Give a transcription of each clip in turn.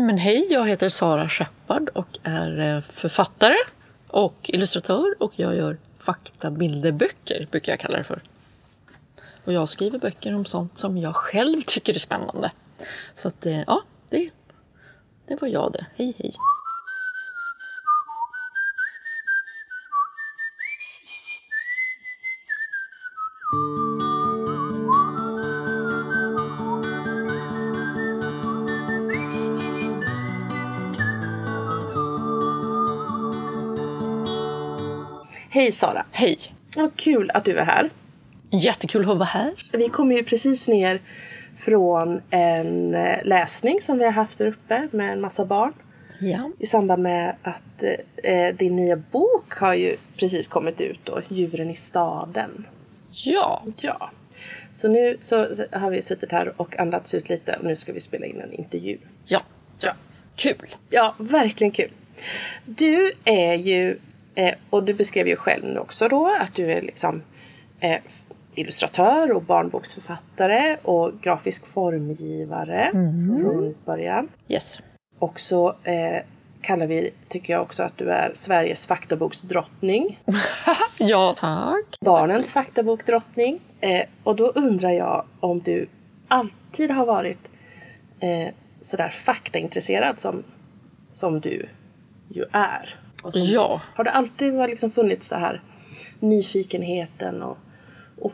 Men hej, jag heter Sara Shepard och är eh, författare och illustratör och jag gör faktabilderböcker, brukar jag kalla det för. Och jag skriver böcker om sånt som jag själv tycker är spännande. Så att, eh, ja, det, det var jag det. Hej, hej. Hej Sara! Hej! Vad kul att du är här. Jättekul att vara här. Vi kommer ju precis ner från en eh, läsning som vi har haft där uppe med en massa barn. Ja. I samband med att eh, din nya bok har ju precis kommit ut då, Djuren i staden. Ja. Ja. Så nu så har vi suttit här och andats ut lite och nu ska vi spela in en intervju. Ja. Ja. Kul. Ja, verkligen kul. Du är ju, eh, och du beskrev ju själv nu också då, att du är liksom eh, illustratör och barnboksförfattare och grafisk formgivare från början. Yes. Och så eh, kallar vi, tycker jag också, att du är Sveriges faktaboksdrottning. Ja, tack. Barnens faktabokdrottning. Eh, och då undrar jag om du alltid har varit eh, sådär faktaintresserad som, som du ju är. Som, Ja. Har det alltid liksom funnits det här nyfikenheten och, och,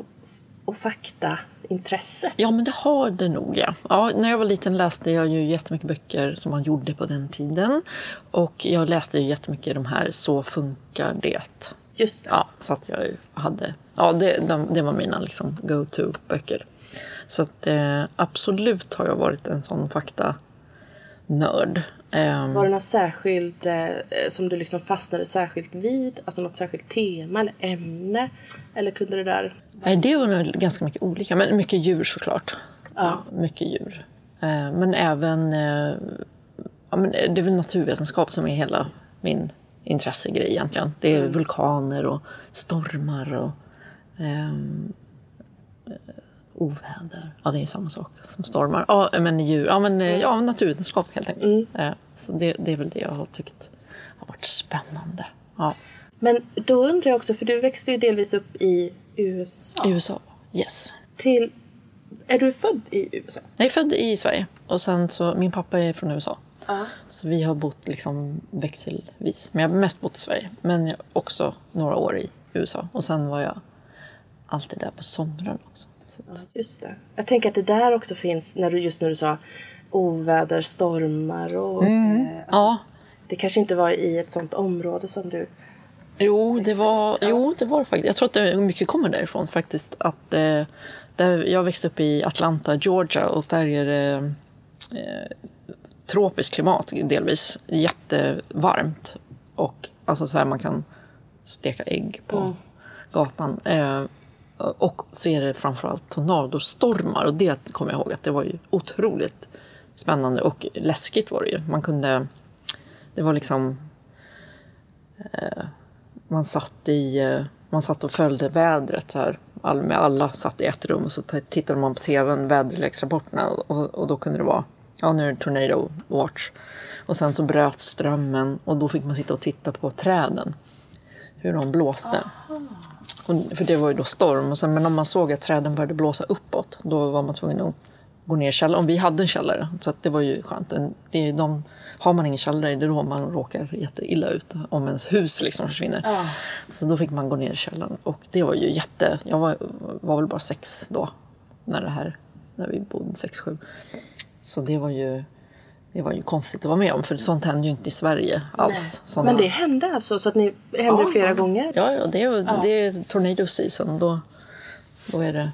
och faktaintresset? Ja, men det har det nog. Ja. Ja, när jag var liten läste jag ju jättemycket böcker som man gjorde på den tiden. Och jag läste ju jättemycket de här Så funkar det. Just det. Ja, så att jag hade... Ja, det, de, det var mina liksom, go-to-böcker. Så att eh, absolut har jag varit en sån fakta-nörd. Ehm, Var det något särskilt eh, som du liksom fastnade särskilt vid? Alltså något särskilt tema eller ämne? Eller kunde det där... Nej, det var nog ganska mycket olika. Men mycket djur såklart. Ja. Mycket djur. Eh, Men även... eh, Ja, men det är väl naturvetenskap som är hela min intressegrej egentligen. Det är vulkaner och stormar och ehm, eh, oväder. Ja, det är ju samma sak som stormar. Ja, men djur. Ja, men eh, ja, naturvetenskap helt enkelt. Eh, Så det, det är väl det jag har tyckt har varit spännande. Ja. Men då undrar jag också, för du växte ju delvis upp i USA. USA, yes. Till... Är du född i USA? Jag är född i Sverige och sen så, min pappa är från USA. Ja. Så vi har bott liksom växelvis. Men jag har mest bott i Sverige. Men också några år i USA. Och sen var jag alltid där på somrarna också. Så att, Just det. Jag tänker att det där också finns, när du, just när du sa oväder, stormar och... Eh, ja, det kanske inte var i ett sånt område som du... jo det, var, jo det var faktiskt. Jag tror att det mycket kommer därifrån faktiskt. Att, eh, där jag växte upp i Atlanta, Georgia och där är det eh, tropiskt klimat delvis. Jättevarmt. Och alltså så här man kan steka ägg på gatan. Eh, och så är det framförallt tornadostormar och det kommer jag ihåg att det var ju otroligt spännande och läskigt var det ju. Man kunde, det var liksom eh, man satt i, eh, man satt och följde vädret så här. All, med alla satt i ett rum och så tittade man på tvn, väderleksrapporterna och, och då kunde det vara, ja nu är det tornado watch. Och sen så bröt strömmen och då fick man sitta och titta på träden. Hur de blåste. Och, för det var ju då storm. Och sen, men om man såg att träden började blåsa uppåt, då var man tvungen att gå ner i källaren. Om vi hade en källare, så det var ju skönt. Det är ju de, har man ingen källare, det är då man råkar jätteilla ut. Om ens hus liksom försvinner. Så då fick man gå ner i källaren. Och det var ju jätte... Jag var, var väl bara sex då, när det här... När vi bodde sex, sju. Så det var ju... Det var ju konstigt att vara med om, för sånt händer ju inte i Sverige alls. Såna- Men det hände alltså? Så att ni hände det flera gånger? Ja, ja, det är, det är tornado season. Då, då är det...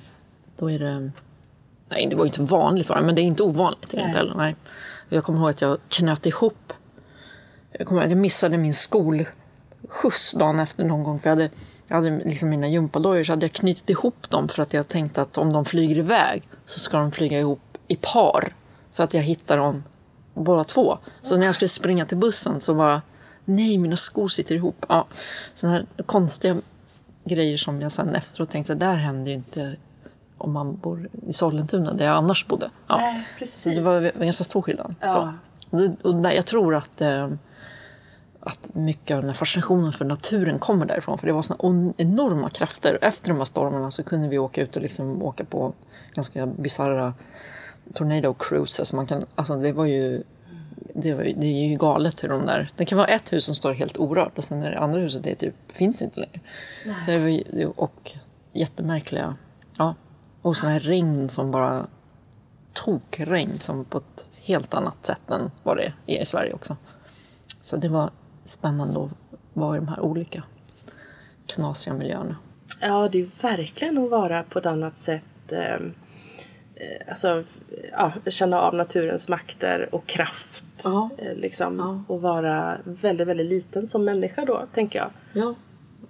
Då är det nej, det var ju inte vanligt, men det är inte ovanligt. är det. Inte heller, nej. Jag kommer ihåg att jag knöt ihop... Jag kommer ihåg att jag missade min skolskjuts dagen efter någon gång. För jag hade, jag hade liksom mina gympalojor så hade jag knutit ihop dem för att jag tänkte att om de flyger iväg så ska de flyga ihop i par. Så att jag hittar dem båda två. Så när jag skulle springa till bussen så bara nej, mina skor sitter ihop. Ja, sådana här konstiga grejer som jag sen efteråt tänkte, det där händer ju inte om man bor i Sollentuna där jag annars bodde. Ja. Nej, Så det var en ganska stor skillnad. Ja. Så. Och där, jag tror att, eh, att mycket av den här fascinationen för naturen kommer därifrån. För det var såna enorma krafter. Efter de här stormarna så kunde vi åka ut och liksom åka på ganska bisarra tornado cruises. Man kan, alltså det var ju det, var, det är ju galet hur de där... Det kan vara ett hus som står helt orört och sen är det andra huset det typ, finns inte längre. Det var, och jättemärkliga... Ja. Och sådana här regn som bara... Tokregn som på ett helt annat sätt än vad det är i Sverige också. Så det var spännande att vara i de här olika knasiga miljöerna. Ja, det är verkligen att vara på ett annat sätt. Eh, alltså, ja, känna av naturens makter och kraft. Ja. Eh, liksom, ja. Och vara väldigt, väldigt liten som människa då, tänker jag. Ja.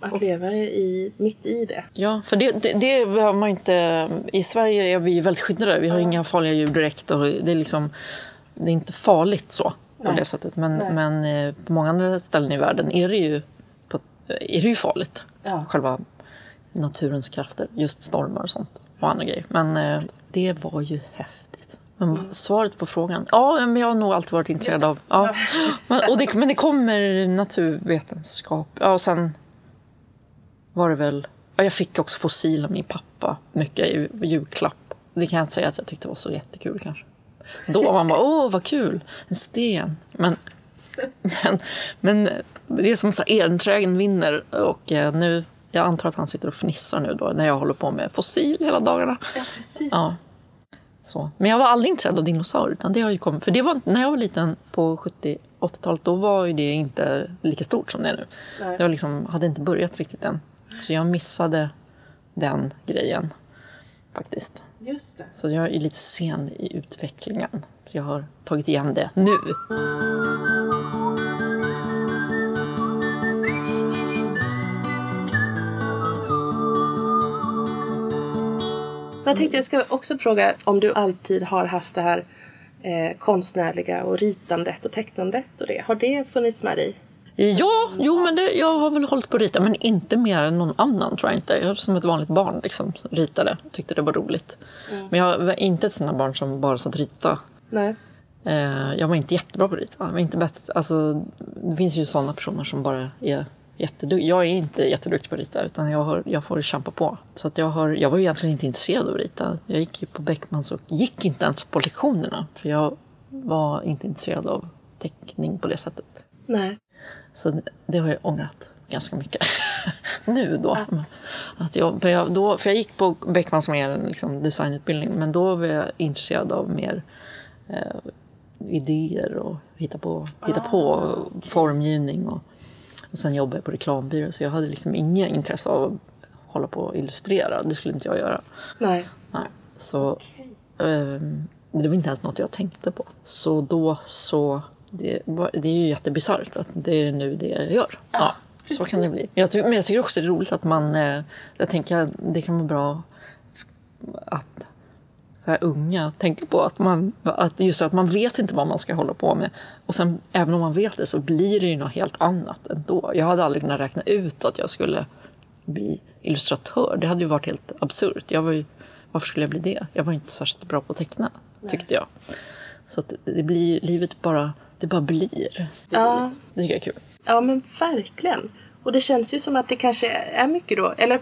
Att och, leva i, mitt i det. Ja, för det, det, det har man inte... I Sverige är vi väldigt skyddade. Vi har ja. inga farliga djur direkt. Och det, är liksom, det är inte farligt så på Nej. det sättet. Men, men eh, på många andra ställen i världen är det ju, på, är det ju farligt. Ja. Själva naturens krafter. Just stormar och sånt. Och andra grejer. Men det var ju häftigt. Men svaret på frågan? Ja, men jag har nog alltid varit intresserad av... Ja. Men, och det, men det kommer naturvetenskap. Ja, och sen var det väl... Ja, jag fick också fossil av min pappa mycket i julklapp. Det kan jag inte säga att jag tyckte var så jättekul kanske. Då var man bara, åh vad kul, en sten. Men, men, men det är som så enträgen vinner och eh, nu, jag antar att han sitter och fnissar nu då när jag håller på med fossil hela dagarna. Ja, precis. Ja. Så. Men jag var aldrig intresserad av dinosaurier. Utan det har ju kommit, för det var, när jag var liten på 70-80-talet då var ju det inte lika stort som det är nu. Nej. Det var liksom, hade inte börjat riktigt än. Så jag missade den grejen faktiskt. Just det. Så jag är lite sen i utvecklingen. Så jag har tagit igen det nu. Jag tänkte jag ska också fråga om du alltid har haft det här eh, konstnärliga och ritandet och tecknandet och det. Har det funnits med dig? Ja, jo, men det, jag har väl hållit på att rita, men inte mer än någon annan tror jag inte. Jag som ett vanligt barn liksom, ritade, tyckte det var roligt. Mm. Men jag var inte ett sånt barn som bara satt rita. Nej. Eh, jag var inte jättebra på att rita. Jag var inte bättre. Alltså, det finns ju sådana personer som bara är jätteduktiga. Jag är inte jätteduktig på att rita, utan jag, har, jag får kämpa på. Så att jag, har, jag var ju egentligen inte intresserad av att rita. Jag gick ju på Beckmans och gick inte ens på lektionerna, för jag var inte intresserad av teckning på det sättet. Nej. Så det har jag ångrat ganska mycket nu då. Att. Att jag, för, jag, då för jag gick på Beckman som är en liksom, designutbildning men då var jag intresserad av mer eh, idéer och hitta på, hitta ah, på okay. formgivning. Och, och sen jobbade jag på reklambyrå så jag hade liksom inget intresse av att hålla på och illustrera. Det skulle inte jag göra. Nej. Nej. Så okay. eh, det var inte ens något jag tänkte på. Så då så det, det är ju jättebisarrt att det är nu det jag gör. Ja, ja så kan det bli. Jag men jag tycker också det är roligt att man... Eh, jag tänker det kan vara bra att här unga tänker på att man, att just att man vet inte vad man ska hålla på med. Och sen även om man vet det så blir det ju något helt annat ändå. Jag hade aldrig kunnat räkna ut att jag skulle bli illustratör. Det hade ju varit helt absurt. Jag var ju, varför skulle jag bli det? Jag var inte särskilt bra på att teckna, tyckte jag. Så att det blir livet bara det bara blir. Ja. Det tycker jag är kul. Ja men verkligen. Och det känns ju som att det kanske är mycket då, eller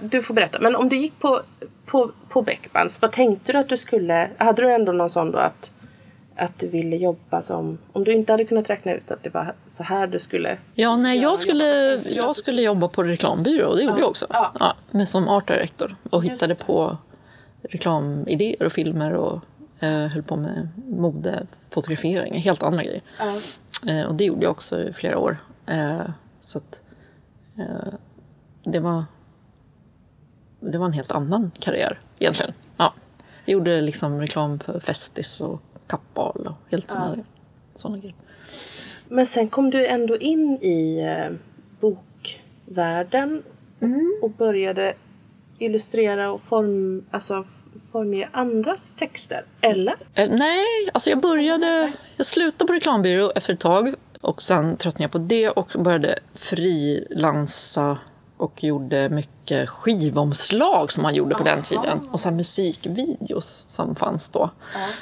du får berätta, men om du gick på, på, på Beckmans, vad tänkte du att du skulle, hade du ändå någon sån då att, att du ville jobba som, om du inte hade kunnat räkna ut att det var så här du skulle Ja, nej, jag skulle, jag skulle jobba på reklambyrå och det gjorde ja. jag också. Ja. Ja, med som art director och hittade på reklamidéer och filmer och eh, höll på med mode, fotografering, helt andra grejer. Uh. och det gjorde jag också i flera år. Eh, så att, eh, det var det var en helt annan karriär egentligen. Ja. Jag gjorde liksom reklam för Festis och Kappahl och helt ja. sådana grejer. Men sen kom du ändå in i eh, bokvärlden mm. och började illustrera och form, alltså formge andras texter, eller? Eh, nej, alltså jag började... Jag slutade på reklambyrå efter ett tag och sen tröttnade jag på det och började frilansa och gjorde mycket skivomslag som man gjorde på den tiden. Och sen musikvideos som fanns då.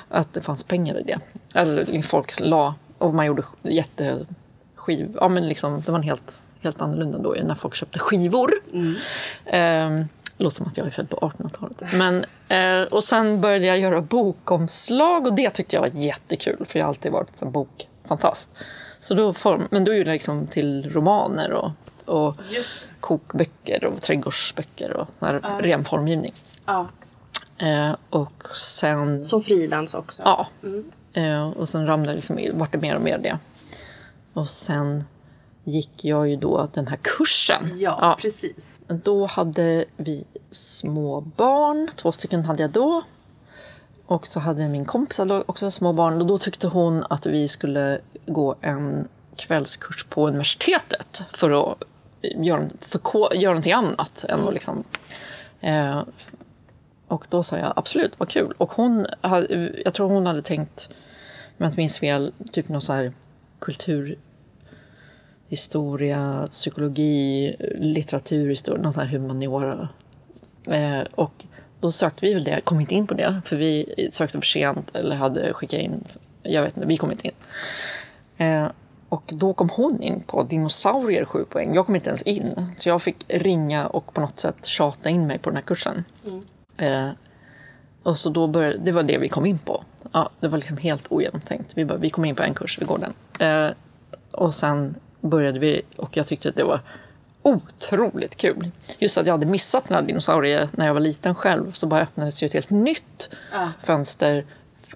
Att det fanns pengar i det. Eller folk la, och man gjorde jätteskiv. Ja men liksom, det var en helt, helt annorlunda då när folk köpte skivor. Mm. Eh, låter som att jag är född på 1800-talet. Men, eh, och sen började jag göra bokomslag och det tyckte jag var jättekul för jag har alltid varit en bokfantast. Så då form, men då gjorde jag liksom till romaner och, och kokböcker och trädgårdsböcker och ja. ren formgivning. Ja. Eh, och sen... Som frilans också? Ja. Mm. Eh, och sen ramlade liksom, vart det mer och mer det. Och sen gick jag ju då den här kursen. Ja, ja, precis. Då hade vi små barn, två stycken hade jag då. Och så hade min kompis också små barn och då tyckte hon att vi skulle gå en kvällskurs på universitetet för att göra, för, göra någonting annat än att liksom eh, och då sa jag absolut, vad kul. Och hon, jag tror hon hade tänkt, om jag inte minns fel, typ någon så här kulturhistoria, psykologi, litteraturhistoria, någon sån här humaniora. Eh, och då sökte vi väl det, kom inte in på det, för vi sökte för sent eller hade skickat in, jag vet inte, vi kom inte in. Eh, och då kom hon in på dinosaurier sju poäng. Jag kom inte ens in. Så jag fick ringa och på något sätt tjata in mig på den här kursen. Mm. Eh, och så då började, det var det vi kom in på. Ja, det var liksom helt ogenomtänkt. Vi, bara, vi kom in på en kurs, vi går den. Eh, och sen började vi och jag tyckte att det var otroligt kul. Just att jag hade missat den här dinosaurien när jag var liten själv så bara öppnades ju ett helt nytt ja. fönster.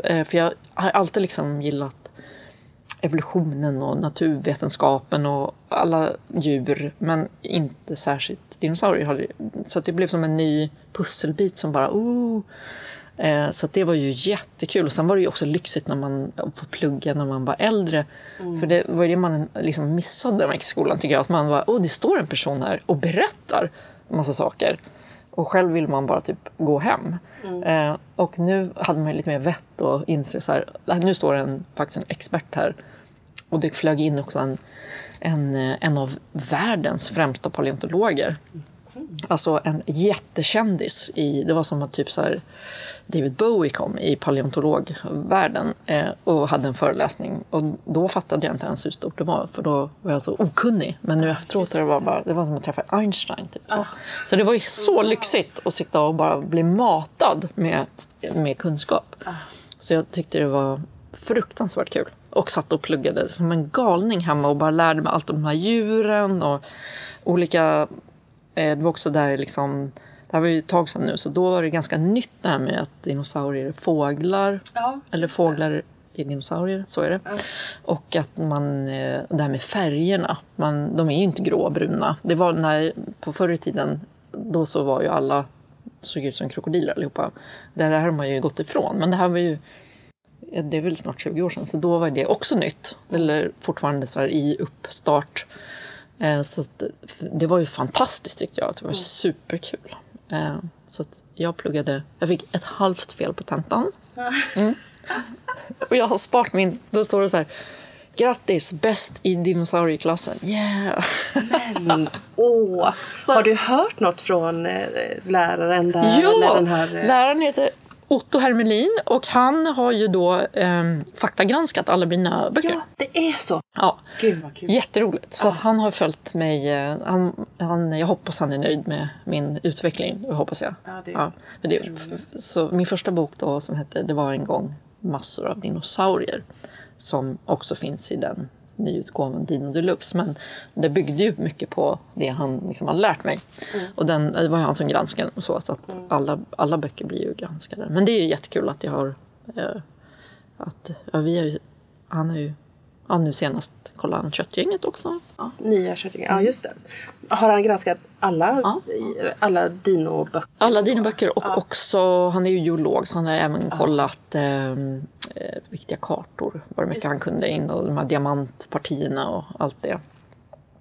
Eh, för jag har alltid liksom gillat evolutionen och naturvetenskapen och alla djur men inte särskilt dinosaurier. Så det blev som en ny pusselbit som bara oh. Så det var ju jättekul. Och sen var det ju också lyxigt när man får plugga när man var äldre. Mm. För det var ju det man liksom missade med skolan tycker jag. Att man var, oh det står en person här och berättar massa saker. Och själv vill man bara typ gå hem. Mm. Eh, och nu hade man lite mer vett och insåg så här, nu står en, faktiskt en expert här. Och det flög in också en en, eh, en av världens främsta paleontologer. Alltså en jättekändis. I, det var som att typ så här, David Bowie kom i paleontologvärlden eh, och hade en föreläsning. Och då fattade jag inte ens hur stort det var, för då var jag så okunnig. Men nu efteråt det var bara, det var som att träffa Einstein. Typ, så. Ah. så det var ju så lyxigt att sitta och bara bli matad med, med kunskap. Ah. Så jag tyckte det var fruktansvärt kul och satt och pluggade som en galning hemma och bara lärde mig allt om de här djuren och olika... Eh, det var också där liksom... Det här var ju ett tag sedan nu, så då var det ganska nytt det här med att dinosaurier är fåglar. Ja, eller fåglar är dinosaurier, så är det. Ja. Och att man, eh, det här med färgerna, man, de är ju inte grå och bruna. Det var när, på förr i tiden, då så var ju alla såg ut som krokodiler allihopa. Det här har man ju gått ifrån, men det här var ju det är väl snart 20 år sedan, så då var det också nytt. Eller fortfarande så i uppstart. Eh, så det var ju fantastiskt tyckte jag. Det var mm. superkul. Eh, så jag pluggade, jag fick ett halvt fel på tentan. Mm. Och jag har sparat min, då står det så här Grattis, bäst i dinosaurieklassen. Yeah! Men, åh. Så, har du hört något från eh, läraren där? Ja! Den här, läraren heter Otto Hermelin och han har ju då eh, faktagranskat alla mina böcker. Ja, det är så! Ja. Gud vad kul. Jätteroligt. Så att han har följt mig. Eh, han, han, jag hoppas han är nöjd med min utveckling. Hoppas jag. Ja, det, ja. Det, så min första bok då som hette Det var en gång massor av dinosaurier. Som också finns i den nyutgåvan Dino Deluxe. Men det byggde ju mycket på det han liksom hade lärt mig. Mm. Och den, det var han som granskade och så. så att mm. alla, alla böcker blir ju granskade. Men det är ju jättekul att jag har... Eh, att, ja, vi har ju, han har ju... Ja, nu senast kollade han Köttgänget också. Ja. Nya Köttgänget, ja just det. Har han granskat alla, ja. alla Dino-böcker? Alla Dino-böcker och ja. också, han är ju geolog så han har även kollat eh, eh, viktiga kartor. Vad mycket han kunde in och de här diamantpartierna och allt det.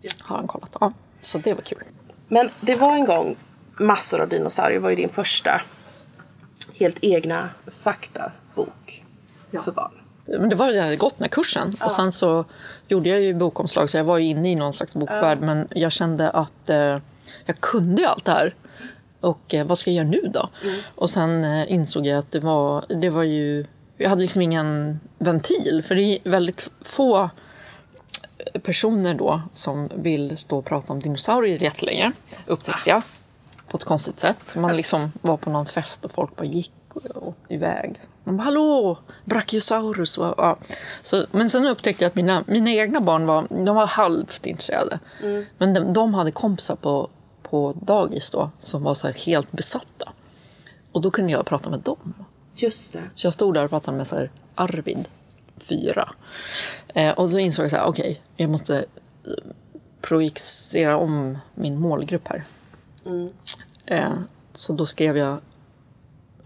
Just. Har han kollat. Ja, så det var kul. Men det var en gång massor av dinosaurier var ju din första helt egna faktabok ja. för barn. Men det var den här kursen ja. och sen så gjorde jag ju bokomslag så jag var ju inne i någon slags bokvärld ja. men jag kände att eh, jag kunde ju allt det här. Och eh, vad ska jag göra nu då? Mm. Och sen eh, insåg jag att det var, det var ju jag hade liksom ingen ventil. För det är väldigt få personer då som vill stå och prata om dinosaurier jättelänge, upptäckte jag. På ett konstigt sätt. Man liksom var på någon fest och folk bara gick iväg. Man bara, hallå, Brachiosaurus. Ja. Så, men sen upptäckte jag att mina, mina egna barn var, de var halvt intresserade. Mm. Men de, de, hade kompisar på, på dagis då som var så helt besatta. Och då kunde jag prata med dem. Just det. Så jag stod där och pratade med så här, Arvid, fyra. Eh, och då insåg jag så här, okej, okay, jag måste eh, projicera om min målgrupp här. Mm. Eh, så då skrev jag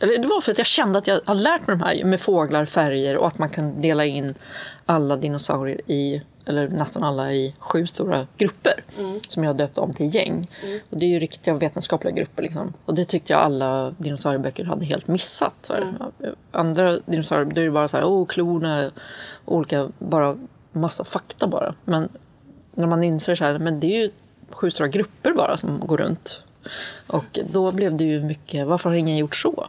eller det var för att jag kände att jag hade lärt mig de här med fåglar, färger och att man kan dela in alla dinosaurier i, eller nästan alla i sju stora grupper. Mm. Som jag döpte om till gäng. Mm. Och det är ju riktiga vetenskapliga grupper. Liksom. Och det tyckte jag alla dinosaurieböcker hade helt missat. Mm. Andra dinosaurier, då är det bara så här, oh, klorna, olika, bara massa fakta bara. Men när man inser så här, men det är ju sju stora grupper bara som går runt och då blev det ju mycket, varför har ingen gjort så?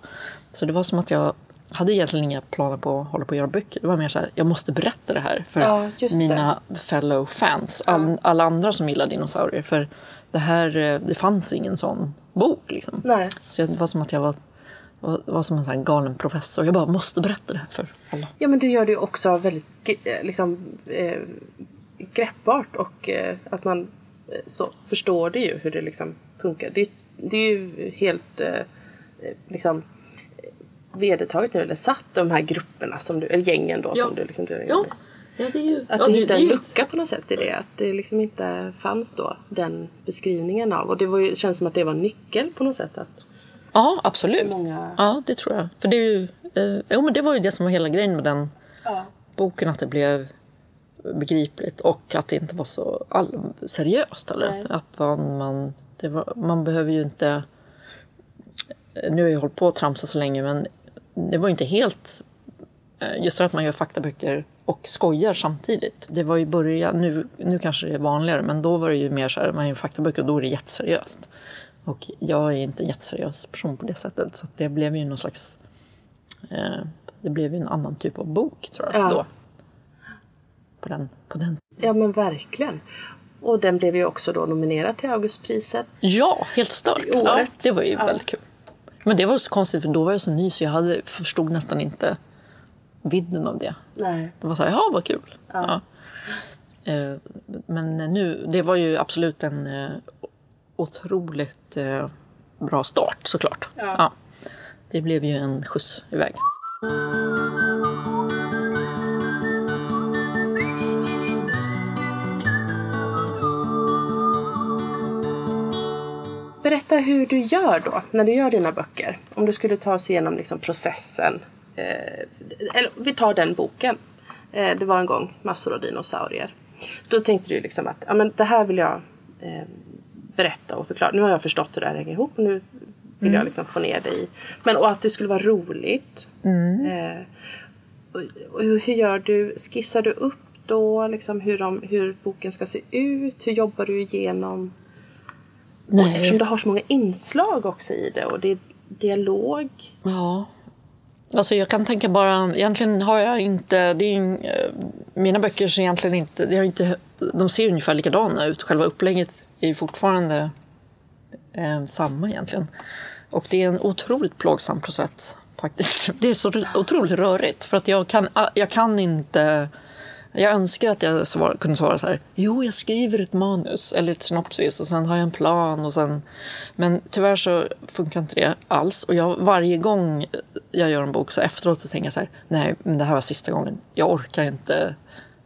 Så det var som att jag hade egentligen inga planer på att hålla på och göra böcker. Det var mer så här, jag måste berätta det här för ja, mina det. fellow fans. All. Alla andra som gillar dinosaurier. För det här, eh, det fanns ingen sån bok liksom. Nej. Så det var som att jag var var, var som en sån galen professor. Jag bara måste berätta det här för alla. Ja men du gör det ju också väldigt eh, liksom, eh, greppbart och eh, att man eh, så förstår det ju hur det liksom funkar. Det, det är ju helt eh, liksom vedertaget nu, eller satt de här grupperna, som du, eller gängen då ja. som du liksom ja. Ja, det är ju, att ja, det hittade en lucka på något sätt i det. Att det liksom inte fanns då den beskrivningen av. Och det var ju, känns som att det var en nyckel på något sätt. Att ja, absolut. Många... Ja, det tror jag. För det, är ju, eh, jo, men det var ju det som var hela grejen med den ja. boken. Att det blev begripligt och att det inte var så all, seriöst. Eller? Att man var, man behöver ju inte... Nu har jag hållit på att tramsa så länge men det var ju inte helt... Just för att man gör faktaböcker och skojar samtidigt. Det var ju början, nu, nu kanske det är vanligare, men då var det ju mer så här, man gör faktaböcker och då är det jätteseriöst. Och jag är inte en jätteseriös person på det sättet, så det blev ju någon slags... Eh, det blev ju en annan typ av bok, tror jag, ja. då. På den, på den. Ja, men verkligen. Och den blev ju också då nominerad till Augustpriset. Ja, helt stört. Ja, det var ju ja. väldigt kul. Men det var så konstigt för då var jag så ny så jag hade, förstod nästan inte vidden av det. Nej. Det var så här, ja vad kul. Ja. ja. Eh, men nu, det var ju absolut en eh, otroligt eh, bra start såklart. Ja. ja. Det blev ju en skjuts iväg. Berätta hur du gör då, när du gör dina böcker. Om du skulle ta oss igenom liksom processen. Eh, eller vi tar den boken. Eh, det var en gång massor av dinosaurier. Då tänkte du liksom att ja, men det här vill jag eh, berätta och förklara. Nu har jag förstått hur det här hänger ihop och nu vill mm. jag liksom få ner det i. Men och att det skulle vara roligt. Mm. Eh, och, och hur gör du? Skissar du upp då liksom hur, de, hur boken ska se ut? Hur jobbar du igenom Nej. Och eftersom det har så många inslag också i det och det är dialog. Ja. Alltså jag kan tänka bara, egentligen har jag inte, det är, eh, mina böcker ser egentligen inte, det har inte, de ser ungefär likadana ut. Själva upplägget är fortfarande eh, samma egentligen. Och det är en otroligt plågsam process faktiskt. Det är så otroligt rörigt för att jag kan, jag kan inte jag önskar att jag svar, kunde svara så här. Jo, jag skriver ett manus eller ett synopsis och sen har jag en plan. och sen... Men tyvärr så funkar inte det alls. Och jag, varje gång jag gör en bok så efteråt så tänker jag så här. Nej, men det här var sista gången. Jag orkar inte.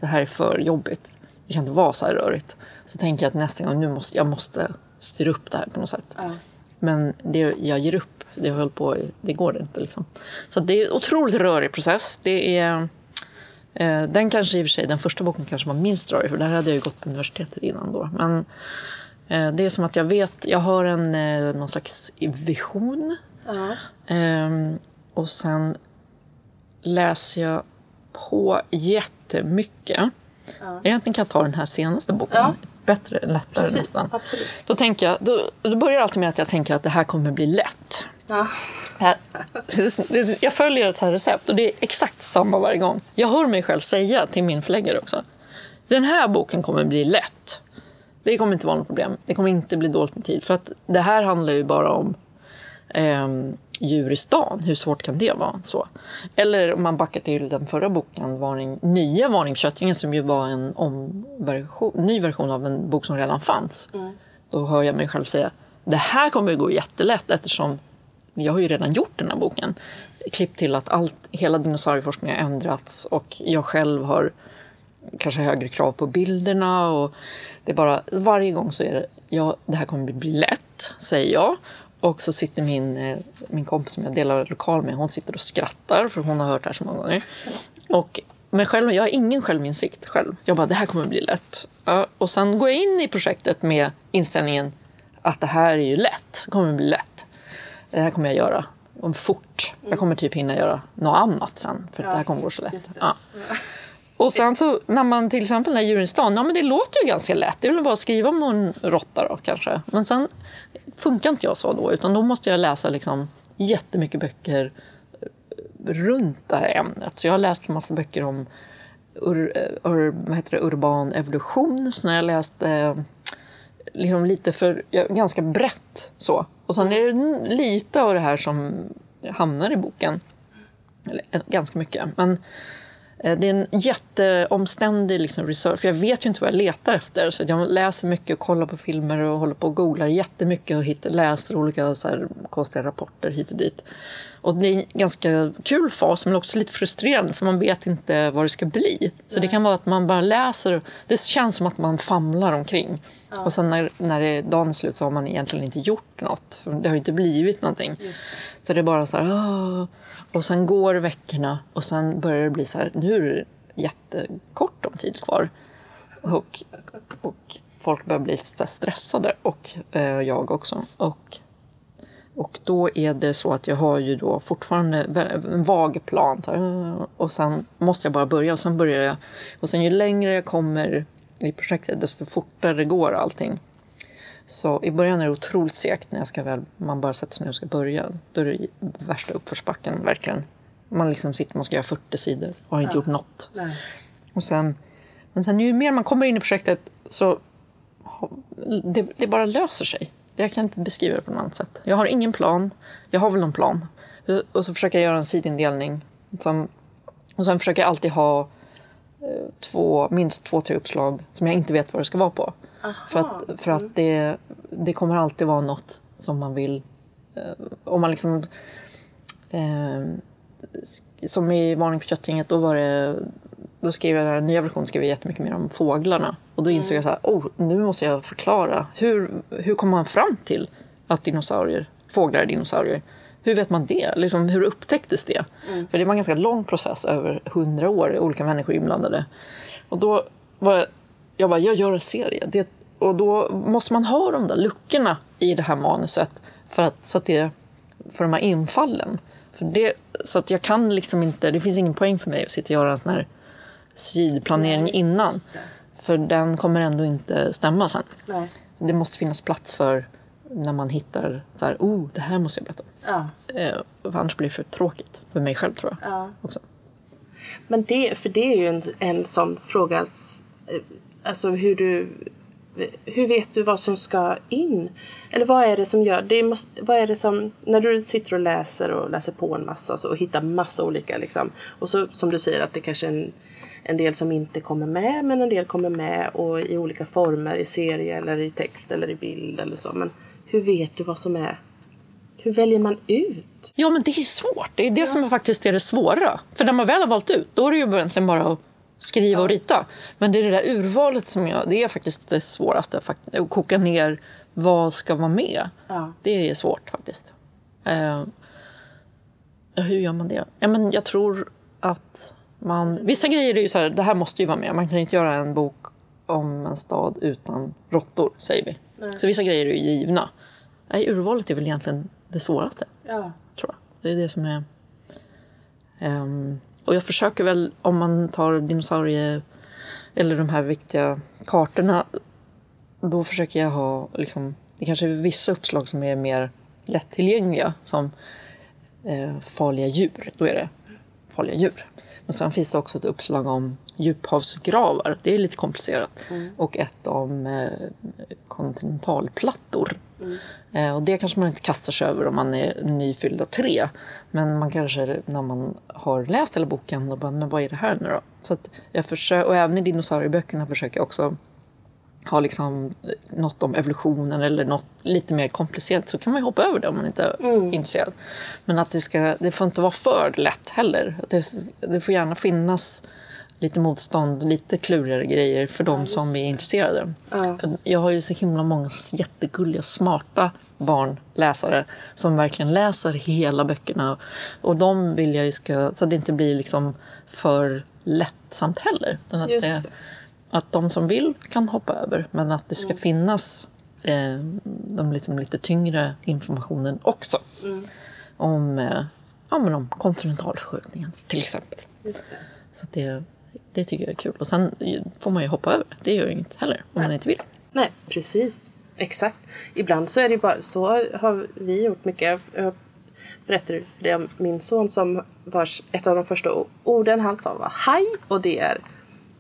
Det här är för jobbigt. Det kan inte vara så här rörigt. Så tänker jag att nästa gång nu måste jag måste styra upp det här på något sätt. Ja. Men det, jag ger upp. Det höll på det går inte liksom. Så det är en otroligt rörig process. Det är den kanske i och för sig, den första boken kanske var minst rörig för där hade jag ju gått på universitetet innan då. Men eh, det är som att jag vet, jag har en eh, någon slags vision. Ehm, och sen läser jag på jättemycket. Ja. Egentligen kan jag ta den här senaste boken. Ja. Bättre, lättare Precis, nästan. Absolut. Då, tänker jag, då, då börjar det alltid med att jag tänker att det här kommer bli lätt. Ja. Jag följer ett här recept och det är exakt samma varje gång. Jag hör mig själv säga till min förläggare också. Den här boken kommer bli lätt. Det kommer inte vara något problem. Det kommer inte bli dåligt med tid. För att det här handlar ju bara om eh, djur i stan. Hur svårt kan det vara? Så. Eller om man backar till den förra boken, varning, Nya Varning för Köttingen som ju var en omversion, ny version av en bok som redan fanns. Mm. Då hör jag mig själv säga det här kommer att gå jättelätt eftersom jag har ju redan gjort den här boken. Klipp till att allt, hela dinosaurieforskningen har ändrats och jag själv har kanske högre krav på bilderna. Och det är bara, varje gång så är det, ja, det här kommer bli lätt, säger jag. Och så sitter min, eh, min kompis som jag delar lokal med, hon sitter och skrattar för hon har hört det här så många gånger. Och, men själv, jag har ingen självinsikt själv. Jag bara, det här kommer bli lätt. Ja, och sen går jag in i projektet med inställningen att det här är ju lätt, det kommer bli lätt. Det här kommer jag göra och fort. Jag kommer typ hinna göra något annat sen för ja, det här kommer gå så lätt. Ja. Och sen så när man till exempel när djuren stan, ja men det låter ju ganska lätt. Det är väl bara att skriva om någon råtta då kanske. Men sen funkar inte jag så då, utan då måste jag läsa liksom jättemycket böcker runt det här ämnet. Så jag har läst en massa böcker om ur, ur, vad heter det, urban evolution. Så när jag läst eh, liksom lite för, ganska brett så. Och sen är det lite av det här som hamnar i boken. Eller eh, ganska mycket. Men eh, det är en jätteomständig liksom research, för jag vet ju inte vad jag letar efter. Så jag läser mycket och kollar på filmer och håller på och googlar jättemycket och hittar, läser olika så här, konstiga rapporter hit och dit. Och det är en ganska kul fas, men också lite frustrerande för man vet inte vad det ska bli. Så Nej. det kan vara att man bara läser, det känns som att man famlar omkring. Ja. Och sen när, när det, dagen är slut så har man egentligen inte gjort något. För det har inte blivit någonting. Just. Så det är bara så här, Åh. Och sen går veckorna och sen börjar det bli så här, nu är det jättekort om tid kvar. Och, och folk börjar bli stressade, och eh, jag också. Och och då är det så att jag har ju då fortfarande en vag plan. Och sen måste jag bara börja och sen börjar jag. Och sen ju längre jag kommer i projektet desto fortare går allting. Så i början är det otroligt segt när jag ska väl, man bara sätter sig ner och ska börja. Då är det värsta uppförsbacken verkligen. Man liksom sitter, man ska göra 40 sidor och har inte ja. gjort något. Nej. Och sen, men sen ju mer man kommer in i projektet så det, det bara löser sig. Jag kan inte beskriva det på något annat sätt. Jag har ingen plan. Jag har väl någon plan. Och så försöker jag göra en sidindelning. Som, och sen försöker jag alltid ha eh, två, minst två, tre uppslag som jag inte vet vad det ska vara på. Aha. För att, för att mm. det, det kommer alltid vara något som man vill... Eh, om man liksom... Eh, som i Varning för köttinget, då var det då skrev jag den nya versionen skrev jag jättemycket mer om fåglarna. Och då insåg mm. jag så här, oh, nu måste jag förklara. Hur, hur kommer man fram till att dinosaurier, fåglar är dinosaurier? Hur vet man det? Liksom, hur upptäcktes det? Mm. För det var en ganska lång process, över hundra år, olika människor inblandade. Och då var jag, bara, jag gör en serie. Det, och då måste man ha de där luckorna i det här manuset för att, så att det, för de här infallen. För det, så att jag kan liksom inte, det finns ingen poäng för mig att sitta och göra en sån här sidplanering Nej, innan. För den kommer ändå inte stämma sen. Nej. Det måste finnas plats för när man hittar så här, oh, det här måste jag berätta om. Ja. Eh, för annars blir det för tråkigt för mig själv tror jag. Ja. Också. Men det, för det är ju en, en sån fråga, eh, alltså hur du hur vet du vad som ska in? Eller vad är det som gör, det måste, vad är det som, när du sitter och läser och läser på en massa så, och hittar massa olika liksom, och så som du säger att det kanske är en en del som inte kommer med men en del kommer med och i olika former i serie eller i text eller i bild eller så. Men hur vet du vad som är hur väljer man ut? Ja, men det är svårt. Det är det ja. som faktiskt är det svåra. För när man väl har valt ut, då är det ju egentligen bara att skriva ja. och rita. Men det är det där urvalet som jag, det är faktiskt det svåraste. Att koka ner vad ska vara med. Ja. Det är svårt faktiskt. Uh, hur gör man det? Ja, men jag tror att man, vissa grejer är ju så här, det här måste ju vara med. Man kan ju inte göra en bok om en stad utan råttor, säger vi. Nej. Så vissa grejer är ju givna. Nej, urvalet är väl egentligen det svåraste. Ja. Tror jag. Det är det som är... Um, och jag försöker väl, om man tar dinosaurier eller de här viktiga kartorna, då försöker jag ha liksom, det kanske är vissa uppslag som är mer lättillgängliga som eh, farliga djur. Då är det farliga djur. Men sen finns det också ett uppslag om djuphavsgravar. Det är lite komplicerat. Mm. Och ett om eh, kontinentalplattor. Eh, och det kanske man inte kastar sig över om man är nyfyllda tre. Men man kanske när man har läst hela boken, då bara, men vad är det här nu då? Så jag försöker, och även i dinosaurieböckerna försöker jag också ha liksom något om evolutionen eller något lite mer komplicerat så kan man ju hoppa över det om man inte är intresserad. Men att det, ska, det får inte vara för lätt heller. Det, det får gärna finnas lite motstånd, lite klurigare grejer för de som är intresserade. Ja. För Jag har ju så himla många jättegulliga, smarta barnläsare som verkligen läser hela böckerna. Och de vill jag ju ska, så att det inte blir liksom för lättsamt heller. Att, det. Att de som vill kan hoppa över, men att det ska finnas eh, de liksom lite tyngre informationen också. Om, eh, ja, men om kontinentalförskjutningen till exempel. Just det. Så det, det tycker jag är kul. Och sen får man ju hoppa över. Det gör ju inget heller om man inte vill. Nej, precis. Exakt. Ibland så är det bara så har vi gjort mycket. Jag berättade för det om min son som vars ett av de första orden han sa var haj och det är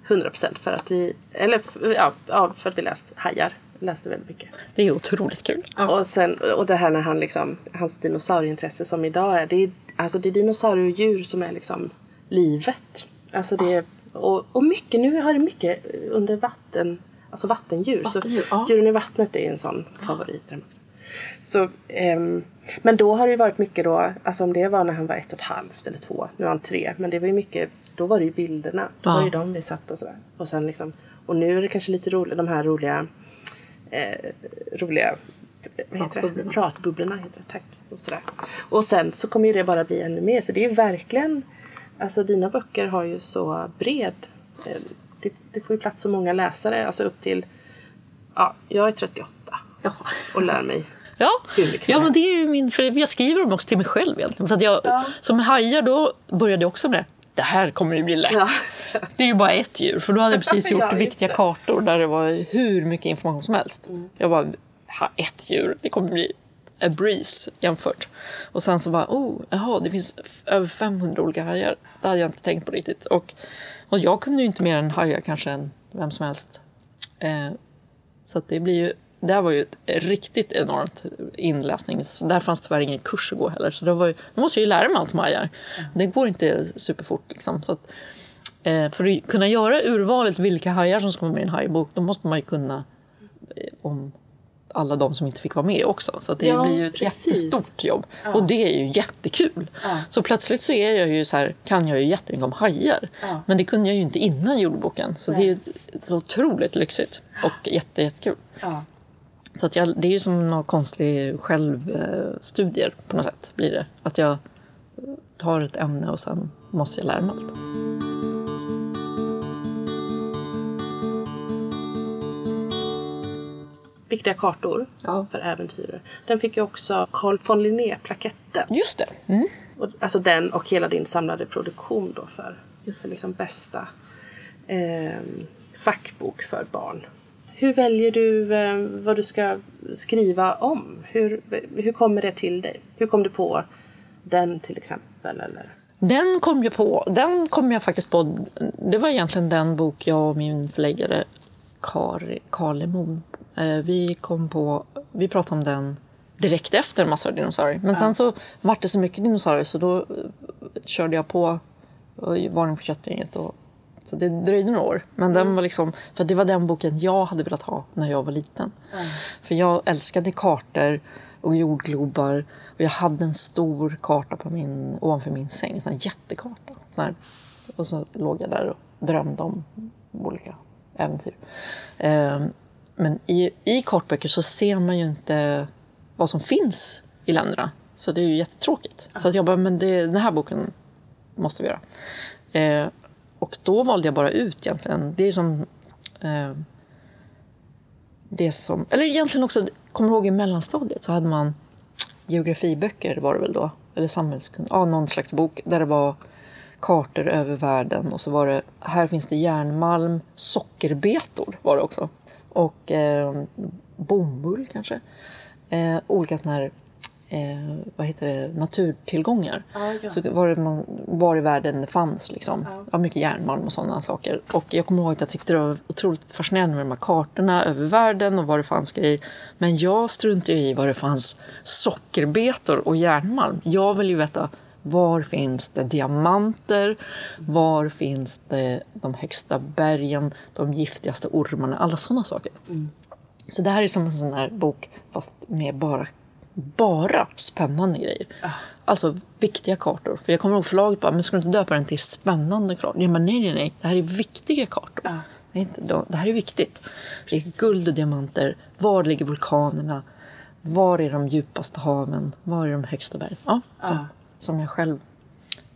100% för att vi, eller ja, ja, för att vi läst hajar. Läste väldigt mycket. Det är otroligt kul. Och, sen, och det här när han liksom, hans dinosaurieintresse som idag är, det är, alltså det är dinosaurier och djur som är liksom livet. Alltså det är, och, och mycket, nu har det mycket under vatten, alltså vattendjur. Vattendjur, så ja. djuren i vattnet är en sån favorit. för dem också. Så, ehm, men då har det ju varit mycket då, alltså om det var när han var ett och ett halvt eller två, nu är han tre, men det var ju mycket, då var det ju bilderna, då var det ju Ja. de vi satt och sådär. Och sen liksom, och nu är det kanske lite roligt, de här roliga eh, roliga vad heter det? Pratbubblorna. Heter det, tack. Och, sådär. och sen så kommer ju det bara bli ännu mer. Så det är verkligen, alltså dina böcker har ju så bred, eh, det, det får ju plats så många läsare, alltså upp till, ja, jag är 38 Ja. och lär mig. Ja, ja men det är ju min, för jag skriver dem också till mig själv egentligen. För att jag, Ja. Som hajar då började jag också med det här kommer ju bli lätt. Ja. Det är ju bara ett djur. För då hade jag precis gjort Ja, viktiga det. kartor där det var hur mycket information som helst. Mm. Jag bara, ha, ett djur, det kommer bli a breeze jämfört. Och sen så bara, oh, jaha, det finns över 500 olika hajar. Det hade jag inte tänkt på riktigt. Och, och jag kunde ju inte mer än hajar kanske än vem som helst. Eh, så det blir ju, det här var ju ett riktigt enormt inläsnings... Där fanns tyvärr ingen kurs att gå heller. Så det var ju, då måste jag ju lära mig allt om hajar. Det går inte superfort liksom. Så att, eh, för att kunna göra urvalet vilka hajar som ska vara med i en hajbok, då måste man ju kunna eh, om alla de som inte fick vara med också. Så det Ja, blir ju ett precis. jättestort jobb. Och det är ju jättekul. Ja. Så plötsligt så är jag ju så här, kan jag ju jättemycket om hajar. Ja. Men det kunde jag ju inte innan jordboken. Så det är ju så otroligt lyxigt och jätte, jättekul. Ja. Så att jag, det är ju som någon konstig självstudier på något sätt. blir det. Att jag tar ett ämne och sen måste jag lära mig allt. Viktiga kartor Ja. för äventyrer. Den fick ju också Carl von Linné-plaketten. Just det. Mm. Och, alltså den och hela din samlade produktion då för, för liksom bästa eh, fackbok för barn. Hur väljer du eh, vad du ska skriva om? Hur, hur kommer det till dig? Hur kom du på den till exempel? Eller? Den kom jag på. Den kom jag faktiskt på. Det var egentligen den bok jag och min förläggare Kar, Karlemon, eh, vi kom på. Vi pratade om den direkt efter Massor av dinosaurier. Men sen så vart det så mycket dinosaurier så då eh, körde jag på och Varning för köttgänget. Och, så det dröjde några år. Men den var liksom, för det var den boken jag hade velat ha när jag var liten. För jag älskade kartor och jordglobar. Och jag hade en stor karta på min, ovanför min säng, en jättekarta. Sån här. Och så låg jag där och drömde om olika äventyr. Ehm, men i, i kartböcker så ser man ju inte vad som finns i länderna. Så det är ju jättetråkigt. Så att jag bara, men det, den här boken måste vi göra. Eh, och då valde jag bara ut egentligen. Det är som... Eh, det som eller egentligen också, kommer du ihåg i mellanstadiet så hade man geografiböcker var det väl då, eller samhällskunskap, ja någon slags bok där det var kartor över världen och så var det, här finns det järnmalm, sockerbetor var det också och eh, bomull kanske. Eh, olika sådana här eh, vad heter det, naturtillgångar. Ja, ja. Så var, det man, var i världen det fanns liksom. Ja. mycket järnmalm och sådana saker. Och jag kommer ihåg att jag tyckte det var otroligt fascinerande med de här kartorna över världen och var det fanns grejer. Men jag struntade i var det fanns sockerbetor och järnmalm. Jag vill ju veta var finns det diamanter? Var finns det de högsta bergen? De giftigaste ormarna? Alla sådana saker. Så det här är som en sån här bok fast med bara, bara spännande grejer. Alltså viktiga kartor. För jag kommer ihåg förlaget bara, men ska du inte döpa den till spännande kartor? Ja, men nej, nej, nej. Det här är viktiga kartor. Ja. Det, är inte, det här är viktigt. Det är guld och diamanter. Var ligger vulkanerna? Var är de djupaste haven? Var är de högsta bergen? Ja, så, Ja. Som jag själv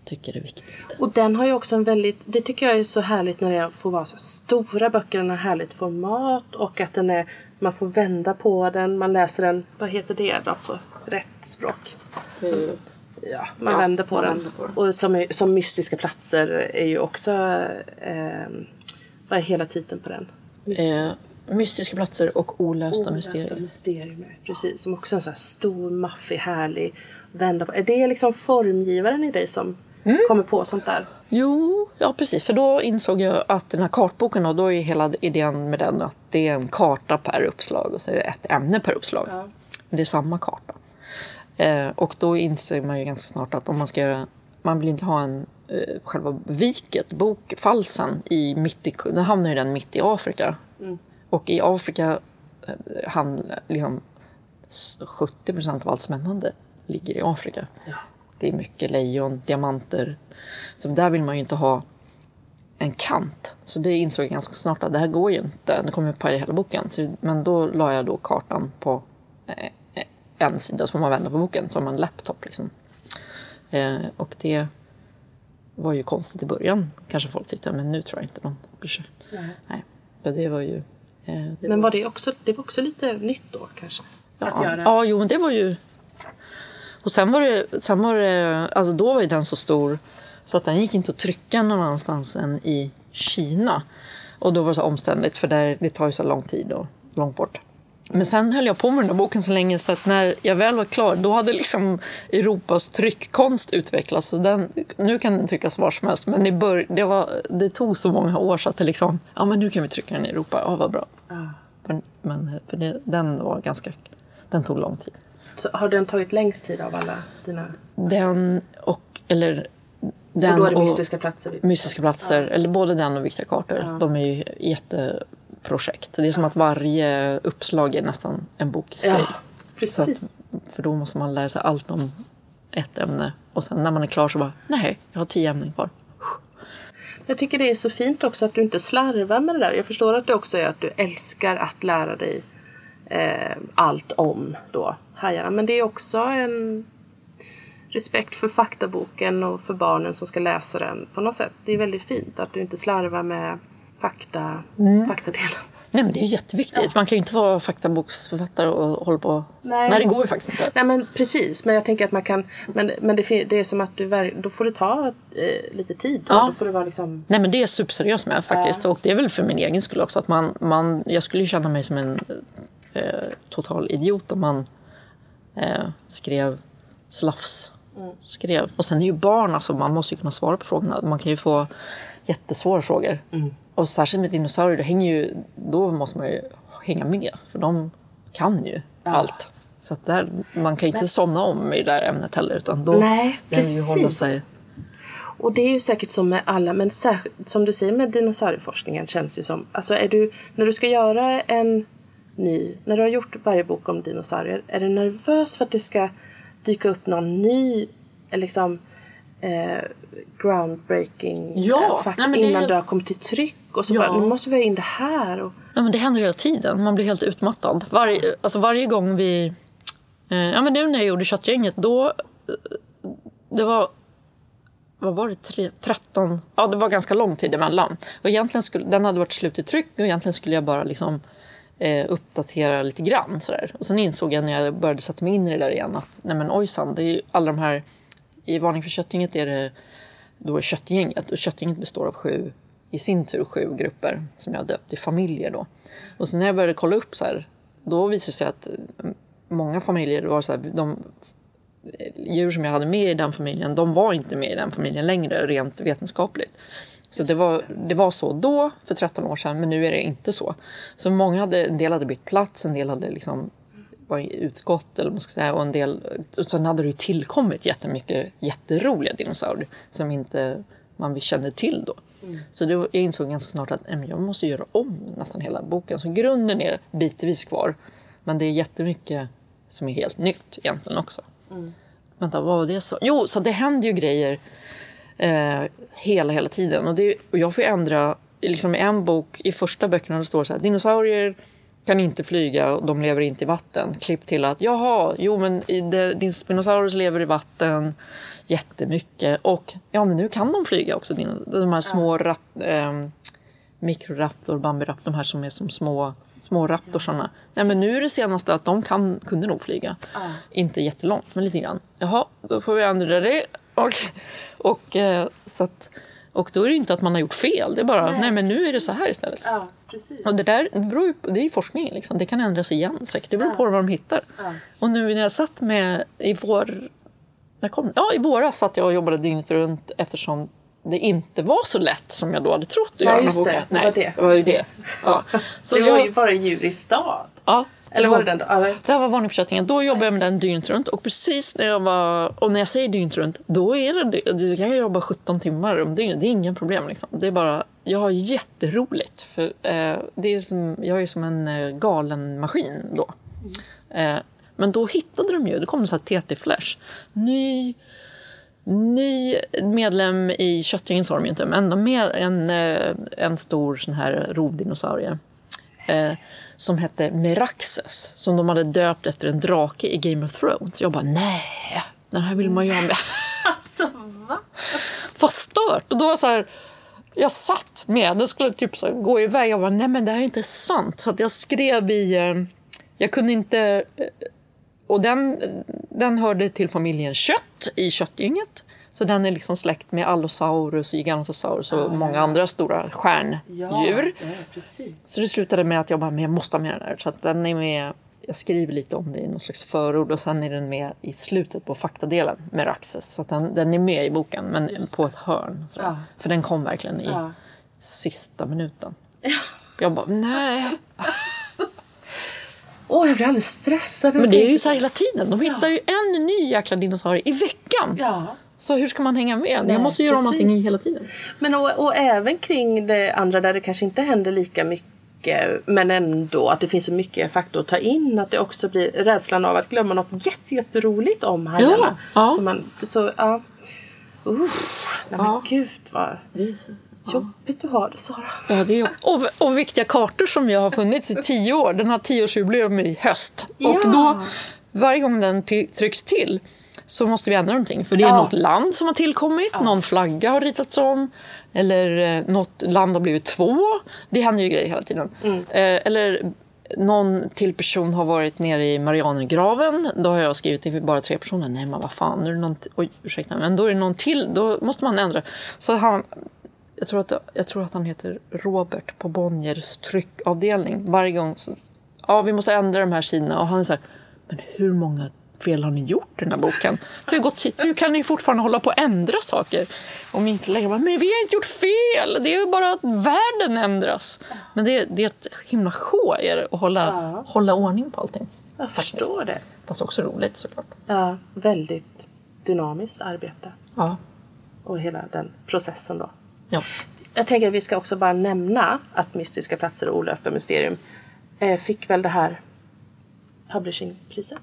tycker är viktigt. Och den har ju också en väldigt, det tycker jag är så härligt när det får vara så här stora böcker, den har härligt format och att den är, man får vända på den, man läser den, vad heter det då på rätt språk? Ja, man Ja, vänder på man den. vänder på den. Och som, som Mystiska platser är ju också, eh, vad är hela titeln på den? Eh, mystiska platser och olösta Olösta mysterier. mysterier. Precis, som också är en så här stor, maffig, härlig vända på. Är det liksom formgivaren i dig som Mm. kommer på sånt där? Jo, ja precis. För då insåg jag att den här kartboken, och då är hela idén med den att det är en karta per uppslag och så är det ett ämne per uppslag. Ja. Det är samma karta. Eh, och då inser man ju ganska snart att om man ska göra, man vill inte ha en eh, själva viket, bokfalsen, i mitt i, då hamnar ju den mitt i Afrika. Och i Afrika eh, handlar liksom s- 70 procent av allt spännande ligger i Afrika. Det är mycket lejon, diamanter. Så där vill man ju inte ha en kant. Så det insåg jag ganska snart att det här går ju inte. Det kommer ju paja hela boken. Så, men då la jag då kartan på eh, en sida så får man vända på boken som en laptop. Liksom. Eh, och det var ju konstigt i början. Kanske folk tyckte, men nu tror jag inte någon bryr sig. Nej. Så det var ju... Eh, det Men var det också, det var också lite nytt då kanske? Att Ja, göra? ja jo, men det var ju... Och sen var det, sen var det, alltså då var ju den så stor så att den gick inte att trycka någon annanstans än i Kina. Och då var det så omständigt för där, det tar ju så lång tid och långt bort. Men sen höll jag på med den där boken så länge så att när jag väl var klar då hade liksom Europas tryckkonst utvecklats. Så den, nu kan den tryckas var som helst men det, bör, det, var, det tog så många år så att det liksom, ja men nu kan vi trycka den i Europa, ja vad bra. Men, men för det, den var ganska, den tog lång tid. Så har den tagit längst tid av alla dina... Den och, eller den och då är det mystiska platser? mystiska platser, eller både den och Viktiga kartor. De är ju jätteprojekt. Det är som att varje uppslag är nästan en bok i sig. Ja, precis. att, för då måste man lära sig allt om ett ämne. Och sen när man är klar så bara, nej, jag har tio ämnen kvar. Jag tycker det är så fint också att du inte slarvar med det där. Jag förstår att det också är att du älskar att lära dig eh, allt om då hajarna. Men det är också en respekt för faktaboken och för barnen som ska läsa den på något sätt. Det är väldigt fint att du inte slarvar med fakta, Mm. faktadelen. Nej men det är ju jätteviktigt. Man kan ju inte vara faktaboksförfattare och hålla på. Nej. Nej, det går ju faktiskt inte. Nej men precis, men jag tänker att man kan Men, men det, det är som att du Då får det ta eh, lite tid. Ja. då får det vara liksom Nej men det är jag superseriös med faktiskt. Och det är väl för min egen skull också. Att man, man, jag skulle ju känna mig som en eh, total idiot om man eh, skrev slafs. Skrev. Och sen är ju barn, alltså, man måste ju kunna svara på frågorna. Man kan ju få jättesvåra frågor. Och särskilt med dinosaurier, då, hänger ju, då måste man ju hänga med. För de kan ju allt. Så att där, man kan ju inte somna om i det där ämnet heller. Utan då Nej, ju hålla precis. sig Och det är ju säkert så med alla, men särskilt som du säger med dinosaurieforskningen känns det som, alltså är du, när du ska göra en ny, när du har gjort varje bok om dinosaurier, är du nervös för att det ska dyka upp någon ny, liksom, eh, groundbreaking Ja, eh, det är- innan du har kommit till tryck och så Ja. bara, nu måste vi ha in det här och Ja, men det händer hela tiden. Man blir helt utmattad. Varje, alltså varje gång vi... Eh, ja, men nu när jag gjorde Köttgänget, då... Eh, det var... Vad var det? Tre, 13... Ja, det var ganska lång tid emellan. Och egentligen skulle, den hade varit slut i tryck och egentligen skulle jag bara liksom eh, uppdatera lite grann. Sådär. Och sen insåg jag när jag började sätta mig in i det där igen att nej men ojsan, det är ju alla de här... I Varning för Köttgänget är det då är Köttgänget och Köttgänget består av sju, i sin tur sju grupper som jag har döpt i familjer då. Och sen när jag började kolla upp så här, då visade det sig att mm, många familjer var så här, de eh, djur som jag hade med i den familjen, de var inte med i den familjen längre rent vetenskapligt. Så det var, det var så då, för 13 år sedan, men nu är det inte så. Så många hade, en del hade bytt plats, en del hade liksom var utgått, eller man ska säga, och en del... Och sen hade det ju tillkommit jättemycket jätteroliga dinosaurier som inte man kände till då. Mm. Så det, jag insåg ganska snart att äh, jag måste göra om nästan hela boken. Så grunden är bitvis kvar, men det är jättemycket som är helt nytt egentligen också. Mm. Vänta, vad var det så? Jo, så det händer ju grejer eh, hela, hela tiden. Och, det, och jag får ändra, liksom i en bok, i första böckerna det står så här, dinosaurier kan inte flyga och de lever inte i vatten. Klipp till att jaha, jo men det, din Spinosaurus lever i vatten jättemycket och ja men nu kan de flyga också. De här små ja. rap, eh, mikroraptor, bambiraptor, de här som är som små små raptorsarna. Nej men nu är det senaste att de kan, kunde nog flyga. Ja. Inte jättelångt, men lite grann. Jaha, då får vi ändra det. Och, och, eh, så att, och då är det inte att man har gjort fel, det är bara, nej, nej men nu är det så här istället. Ja, precis. Och det där det beror ju, det är forskning, liksom. det kan ändras igen säkert. Det beror ja. på vad de hittar. Ja. Och nu när jag satt med i vår... När kom, ja, i våras satt jag och jobbade dygnet runt eftersom det inte var så lätt som jag då hade trott att göra. Nej, just det. Nej, det var det. Det var ju det. Ja. Så det var ju bara djur i stad. Ja, eller var det den då? Eller? Det här var varningsförsättningen. Då jobbade jag med den dygnet runt. Och precis när jag var... Och när jag säger dygnet runt, då är det... Du kan jobba 17 timmar om dygnet. Det är inga problem. Liksom. Det är bara... Jag har jätteroligt. För, eh, det är som, jag är som en eh, galen maskin då. Mm. Eh, men då hittade de ju... Det kom en TT-flash. Ny... Ny medlem i köttgänget sa de ju inte, men med en, eh, en stor sån här rovdinosaurie. Eh, som hette Meraxes, som de hade döpt efter en drake i Game of Thrones. Jag bara, nej, den här vill man ju ha med. alltså, va? Vad stört! Och då var så här, jag satt med, den skulle typ så gå iväg. Jag bara, nej men det här är inte sant. Så jag skrev i, eh, jag kunde inte, eh, och den, den hörde till familjen kött i köttgänget. Så den är liksom släkt med Allosaurus, Gigantosaurus och ah, många andra stora stjärndjur. Ja, ja, så det slutade med att jag bara, men jag måste ha med den där. Så att den är med, jag skriver lite om det i någon slags förord och sen är den med i slutet på faktadelen med Raxes. Så den, den är med i boken, men Just på ett hörn. Ja. För den kom verkligen i sista minuten. Jag bara, nej. Åh, oh, jag blir alldeles stressad. Men det är ju så hela tiden. De hittar ju en ny jäkla dinosaurie i veckan. Ja. Så hur ska man hänga med? Nej, jag måste göra precis. någonting hela tiden. Men och, och, även kring det andra där det kanske inte händer lika mycket men ändå att det finns så mycket fakta att ta in. Att det också blir rädslan av att glömma något jätte, jätteroligt om hajarna. Ja, ja. Så man, så, ja. Uh, nej ja. men gud vad jobbigt du har det Sara. Ja, det är och, och viktiga kartor som jag har funnits i tio år. Den har tioårsjubileum i höst. Ja. Och då, varje gång den trycks till så måste vi ändra någonting. För det är ja. något land som har tillkommit, ja. någon flagga har ritats om. Eller eh, något land har blivit två. Det händer ju grejer hela tiden. Mm. Eh, eller någon till person har varit nere i Marianergraven. Då har jag skrivit till bara tre personer. Nej men vad fan, är det någon Oj, ursäkta. Men då är det någon till. Då måste man ändra. Så han, jag tror att, jag tror att han heter Robert på Bonniers tryckavdelning. Varje gång så, ja vi måste ändra de här sidorna. Och han är så här, men hur många fel har ni gjort i den här boken? Hur, gått, hur kan ni fortfarande hålla på att ändra saker? Om inte längre bara, men vi har inte gjort fel! Det är bara att världen ändras. Men det, det är ett himla sjå att hålla, ja. hålla ordning på allting. Jag förstår det. Fast också roligt såklart. Ja, väldigt dynamiskt arbete. Ja. Och hela den processen då. Ja. Jag tänker att vi ska också bara nämna att Mystiska platser och olösta mysterium eh, fick väl det här publishingpriset.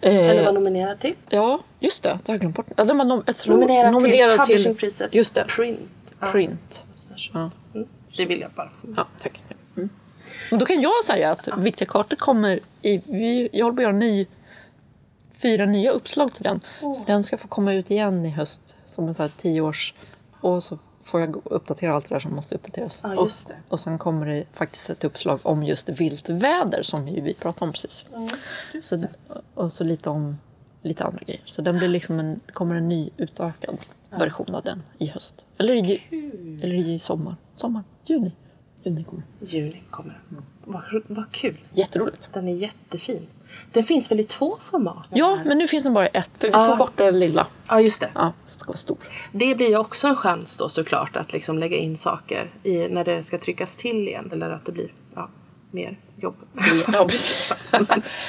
Eh, Eller var nominerad till. Ja, just det. Det har jag glömt bort. Ja, de var nom jag tror, nominerad, nominerad till publishingpriset. Just det. Print. Print. Ja. Mm. Det vill jag bara få Ja, tack. Mm. Då kan jag säga att Viktiga kartor kommer i... Vi, jag håller på att göra ny, fyra nya uppslag till den. Oh. Den ska få komma ut igen i höst som en så här tioårs... Och så får jag uppdatera allt det där som måste uppdateras. Ja, och, och sen kommer det faktiskt ett uppslag om just viltväder som vi pratade om precis. Ja, så, och så lite om lite andra grejer. Så den blir liksom en, kommer en ny utökad ja. version av den i höst. Eller i, eller i sommar. Sommar, juni. Juni kommer. Juni kommer den. Vad, vad kul. Jätteroligt. Den är jättefin. Den finns väl i två format? Ja, men nu finns den bara i ett. För vi tog bort den lilla. Ja, just det. Ja, så ska vara stor. Det blir ju också en chans då såklart att liksom lägga in saker i, när det ska tryckas till igen. Eller att det blir ja, mer jobb. Ja, precis. men,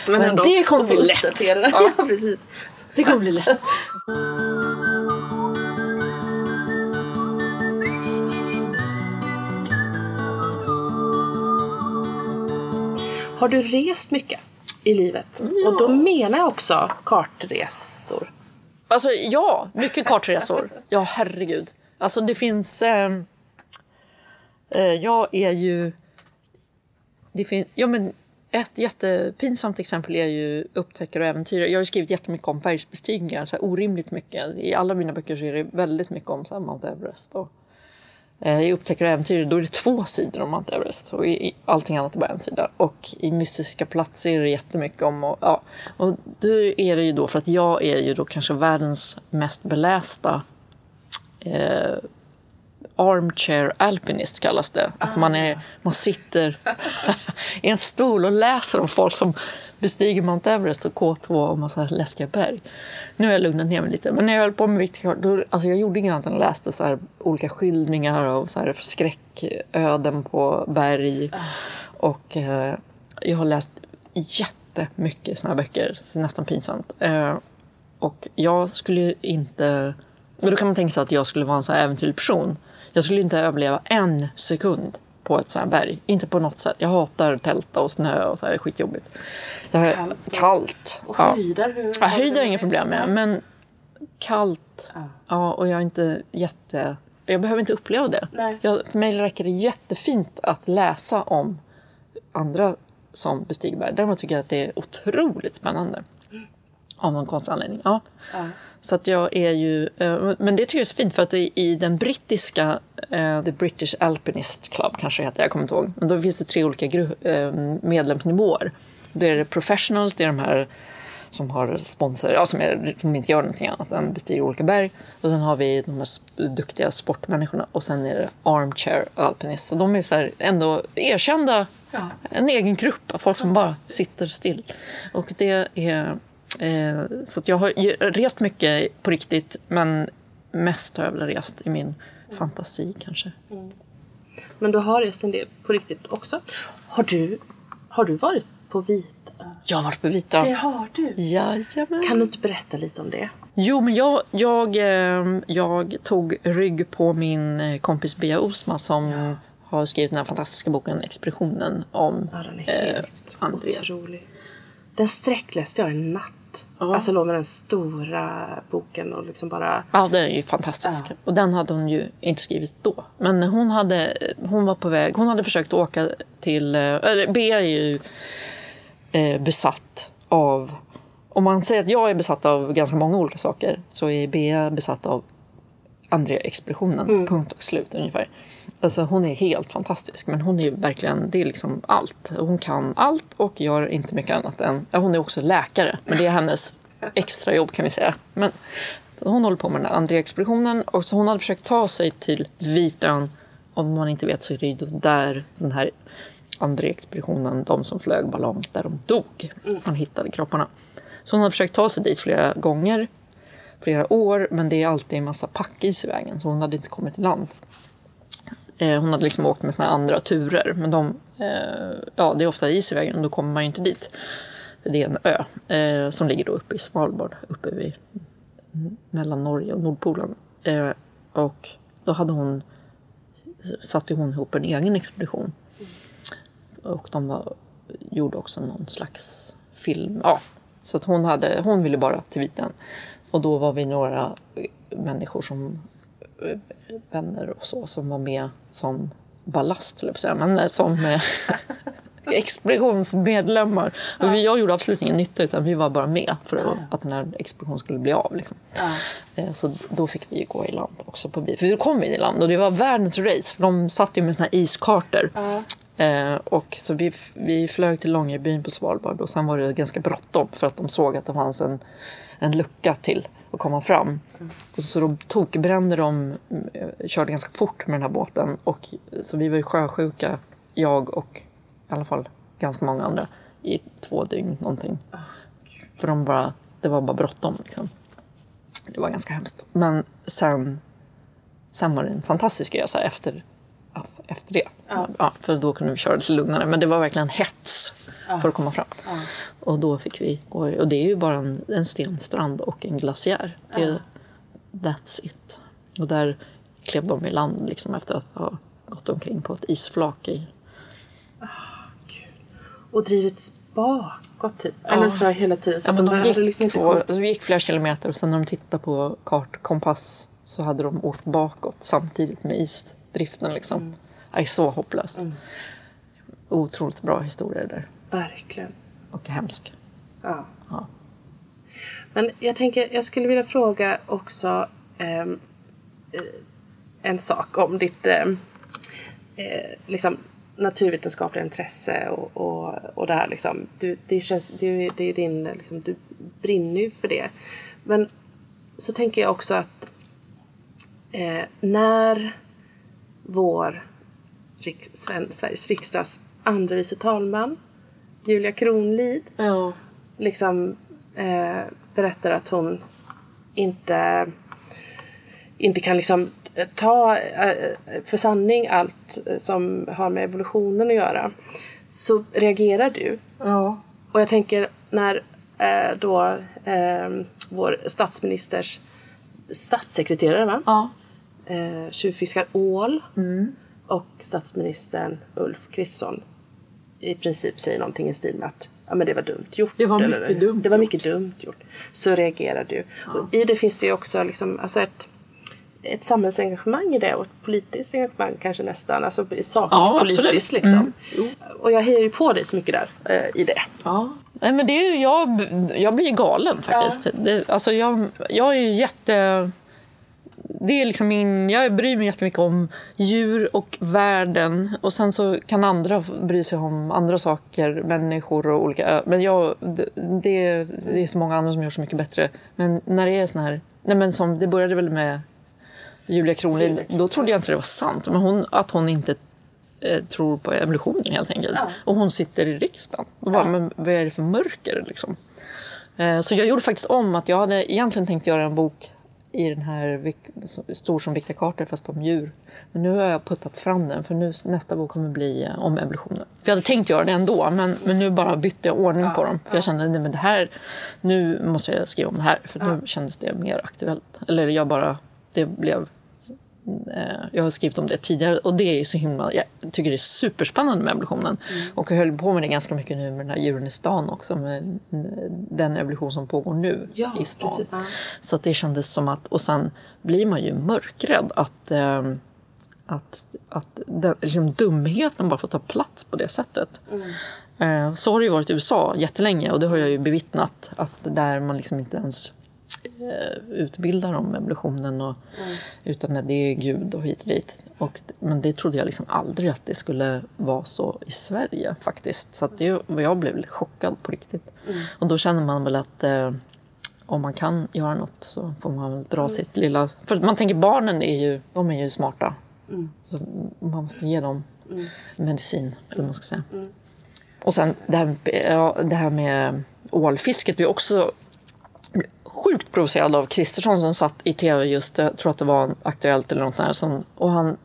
Men det kommer bli lätt. Ja, precis. Det kommer bli lätt. Har du rest mycket i livet? Och då menar jag också kartresor. Alltså ja, mycket kartresor. Ja, herregud. Alltså det finns... ehm, eh, jag är ju... Det fin, ja, men ett jättepinsamt exempel är ju upptäckare och äventyrare. Jag har skrivit jättemycket om bergsbestigningar, så orimligt mycket. I alla mina böcker så är det väldigt mycket om så Mount Everest. Och, eh, I upptäckare och äventyrare då är det två sidor om Mount Everest och i, i allting annat är bara en sida. Och i mystiska platser är det jättemycket om... Och, ja, och då är det ju då för att jag är ju då kanske världens mest belästa eh, armchair alpinist kallas det. Att man, är, man sitter i en stol och läser om folk som bestiger Mount Everest och K2 och massa läskiga berg. Nu har jag lugnat ner mig lite. Men när jag höll på med Viktkartan då, alltså jag gjorde inget annat än läste så här olika skildringar av så här skräcköden på berg. Och eh, jag har läst jättemycket såna här böcker, så nästan pinsamt. Eh, och jag skulle ju inte... Och då kan man tänka sig att jag skulle vara en så här äventyrlig person. Jag skulle inte överleva en sekund på ett sånt här berg. Inte på något sätt. Jag hatar tälta och snö och så här, det är skitjobbigt. Jag, Kallt. kallt. Och ja. höjdar? Hur Ja, höjd har jag inga problem med, men kallt. Ja. Ja, och jag är inte jätte... Jag behöver inte uppleva det. Nej. Jag, för mig räcker det jättefint att läsa om andra som bestiger berg. Däremot tycker jag att det är otroligt spännande. Av någon konstig anledning. Ja. Ja. Så att jag är ju... eh, Men det tycker jag är så fint för att det i den brittiska, eh, The British Alpinist Club kanske det heter, jag kommer inte ihåg. Men då finns det tre olika eh, medlemsnivåer. Då är det professionals, det är de här som har sponsor, ja, som, är, som inte gör någonting annat än bestiger olika berg. Och sen har vi de här duktiga sportmänniskorna och sen är det armchair alpinists. Och de är så här ändå erkända, Ja. en egen grupp av folk som bara sitter still. Och det är... Eh, så jag har rest mycket på riktigt men mest har jag väl rest i min fantasi kanske. Men du har rest en del på riktigt också. Har du, har du varit på Vitö? Jag har varit på Vita. har du. Jajamän. Kan du inte berätta lite om det? Jo, men jag, jag, eh, jag tog rygg på min eh, kompis Bea Osma som har skrivit den här fantastiska boken Expeditionen om Ja, den är eh, helt Andrea. otrolig. Den sträckläste jag en natt. Ja. Alltså med den stora boken och liksom bara... Ja, den är ju fantastisk. Ja. Och den hade hon ju inte skrivit då. Men hon, hade, hon var på väg, hon hade försökt åka till... eh, Eller Bea är ju eh, besatt av... Om man säger att jag är besatt av ganska många olika saker så är Bea besatt av Andrea-expeditionen. Punkt och slut ungefär. Alltså hon är helt fantastisk. Men hon är verkligen, det är liksom allt. Hon kan allt och gör inte mycket annat än... Ja, hon är också läkare. Men det är hennes extra jobb kan vi säga. Men hon håller på med den här Andrea-expeditionen. Och så hon hade försökt ta sig till Vitön. Om man inte vet så är det ju där den här Andrea-expeditionen, de som flög ballong, där de dog. Man hittade kropparna. Så hon har försökt ta sig dit flera gånger, flera år, men det är alltid en massa packis i vägen, så hon hade inte kommit till land. Eh, hon hade liksom åkt med sina här andra turer, men de, eh, ja, det är ofta is i vägen och då kommer man ju inte dit. Det är en ö eh, som ligger då uppe i Svalbard, uppe vid, mellan Norge och Nordpolen. Eh, och då hade hon, satte hon ihop en egen expedition. Och de var, gjorde också någon slags film. Ja, så att hon, hade, hon ville bara till Viten. Och då var vi några människor som vänner och så som var med som ballast, men eh, som eh, expeditionsmedlemmar. Och vi- Jag gjorde absolut ingen nytta utan vi var bara med för att, att den här expeditionen skulle bli av. Liksom. Eh, Så då fick vi gå i land också på bil. För då kom vi i land och det var världens race. För de satt ju med såna här iskartor. Eh, och så vi, vi flög till Långebyn på Svalbard och sen var det ganska bråttom för att de såg att det fanns en, en lucka till att komma fram. Och så då tokbrände de, eh, körde ganska fort med den här båten och eh, så vi var ju sjösjuka jag och i alla fall ganska många andra i två dygn någonting. För de bara, det var bara bråttom liksom. Det var ganska hemskt. Men sen, sen var det en fantastisk resa efter, efter det. Ja. för då kunde vi köra lite lugnare. Men det var verkligen hets för att komma fram. Och då fick vi gå. Och det är ju bara en, en stenstrand och en glaciär. Det är, That's it. Och där klev de i land liksom efter att ha gått omkring på ett isflak i Och drivits bakåt typ. Eller så hela tiden. Så Ja, men de gick, liksom två, de gick flera kilometer och sen när de tittade på kartkompass så hade de åkt bakåt samtidigt med isdriften. Liksom. Mm. Är så hopplöst. Otroligt bra historia där. Verkligen. Och hemsk. Ja. Ja. Men jag tänker, jag skulle vilja fråga också ehm, eh, en sak om ditt ehm, eh, liksom, naturvetenskapliga intresse och, och, och det här liksom. Du, det, känns, det, det är din, liksom, du brinner ju för det. Men så tänker jag också att eh, när vår riks, Sven, Sveriges riksdags andre vice talman Julia Kronlid Ja. liksom eh, berättar att hon inte, inte kan liksom ta eh, för sanning allt eh, som har med evolutionen att göra. Så reagerar du. ja. Och jag tänker när eh, då eh, vår statsministers statssekreterare va? ja. eh, tjuvfiskar ål Mm. Och statsministern Ulf Kristersson i princip säger någonting i stil med att ja, men det var dumt gjort. Det var mycket dumt Det var gjort. mycket dumt gjort. Så reagerar du. Och I det finns det ju också liksom, alltså ett, ett samhällsengagemang i det och ett politiskt engagemang kanske nästan. Alltså Ja, sakpolitiskt absolut. liksom. Och jag hejar ju på dig så mycket där eh, i det. Ja. Nej, men det är ju, jag, jag blir galen faktiskt. Det, alltså jag, jag är ju jätte... Det är liksom min, jag bryr mig jättemycket om djur och världen. Och sen så kan andra bry sig om andra saker, människor och olika... Men jag, det, det, är så många andra som gör så mycket bättre. Men när det är sån här... Nej men som, det började väl med Julia Kronlid. Då trodde jag inte det var sant. Men hon, att hon inte eh, tror på evolutionen helt enkelt. Ja. Och hon sitter i riksdagen. Och bara, Men vad är det för mörker liksom? Eh, så jag gjorde faktiskt om att jag hade egentligen tänkt göra en bok i den här stor som Viktor Carter fast om djur. Men nu har jag puttat fram den för nu, nästa bok kommer bli eh, om evolutionen. För jag hade tänkt göra det ändå men, men nu bara bytte jag ordning på dem. För jag kände nej, men det här, nu måste jag skriva om det här för nu kändes det mer aktuellt. Eller jag bara, det blev Jag har skrivit om det tidigare och det är så himla, jag tycker det är superspännande med evolutionen. Och jag höll på med det ganska mycket nu med den här djuren i stan också, med den evolution som pågår nu Ja, i stan. precis. Ja. Så det kändes som att, och sen blir man ju mörkrädd att, eh, att, att den, liksom dumheten bara får ta plats på det sättet. Eh, så har det ju varit i USA jättelänge och det har jag ju bevittnat att där man liksom inte ens eh, utbildar om evolutionen och, utan att det är Gud och hit och dit. Och, men det trodde jag liksom aldrig att det skulle vara så i Sverige faktiskt. Så att det, jag blev chockad på riktigt. Och då känner man väl att eh, om man kan göra något så får man väl dra sitt lilla... För man tänker barnen är ju, de är ju smarta. Så man måste ge dem medicin, eller vad man ska säga. Och sen det här, ja, det här med ålfisket. Vi är också sjukt provocerad av Kristersson som satt i tv just, jag tror att det var Aktuellt eller något sånt där. Som, och han,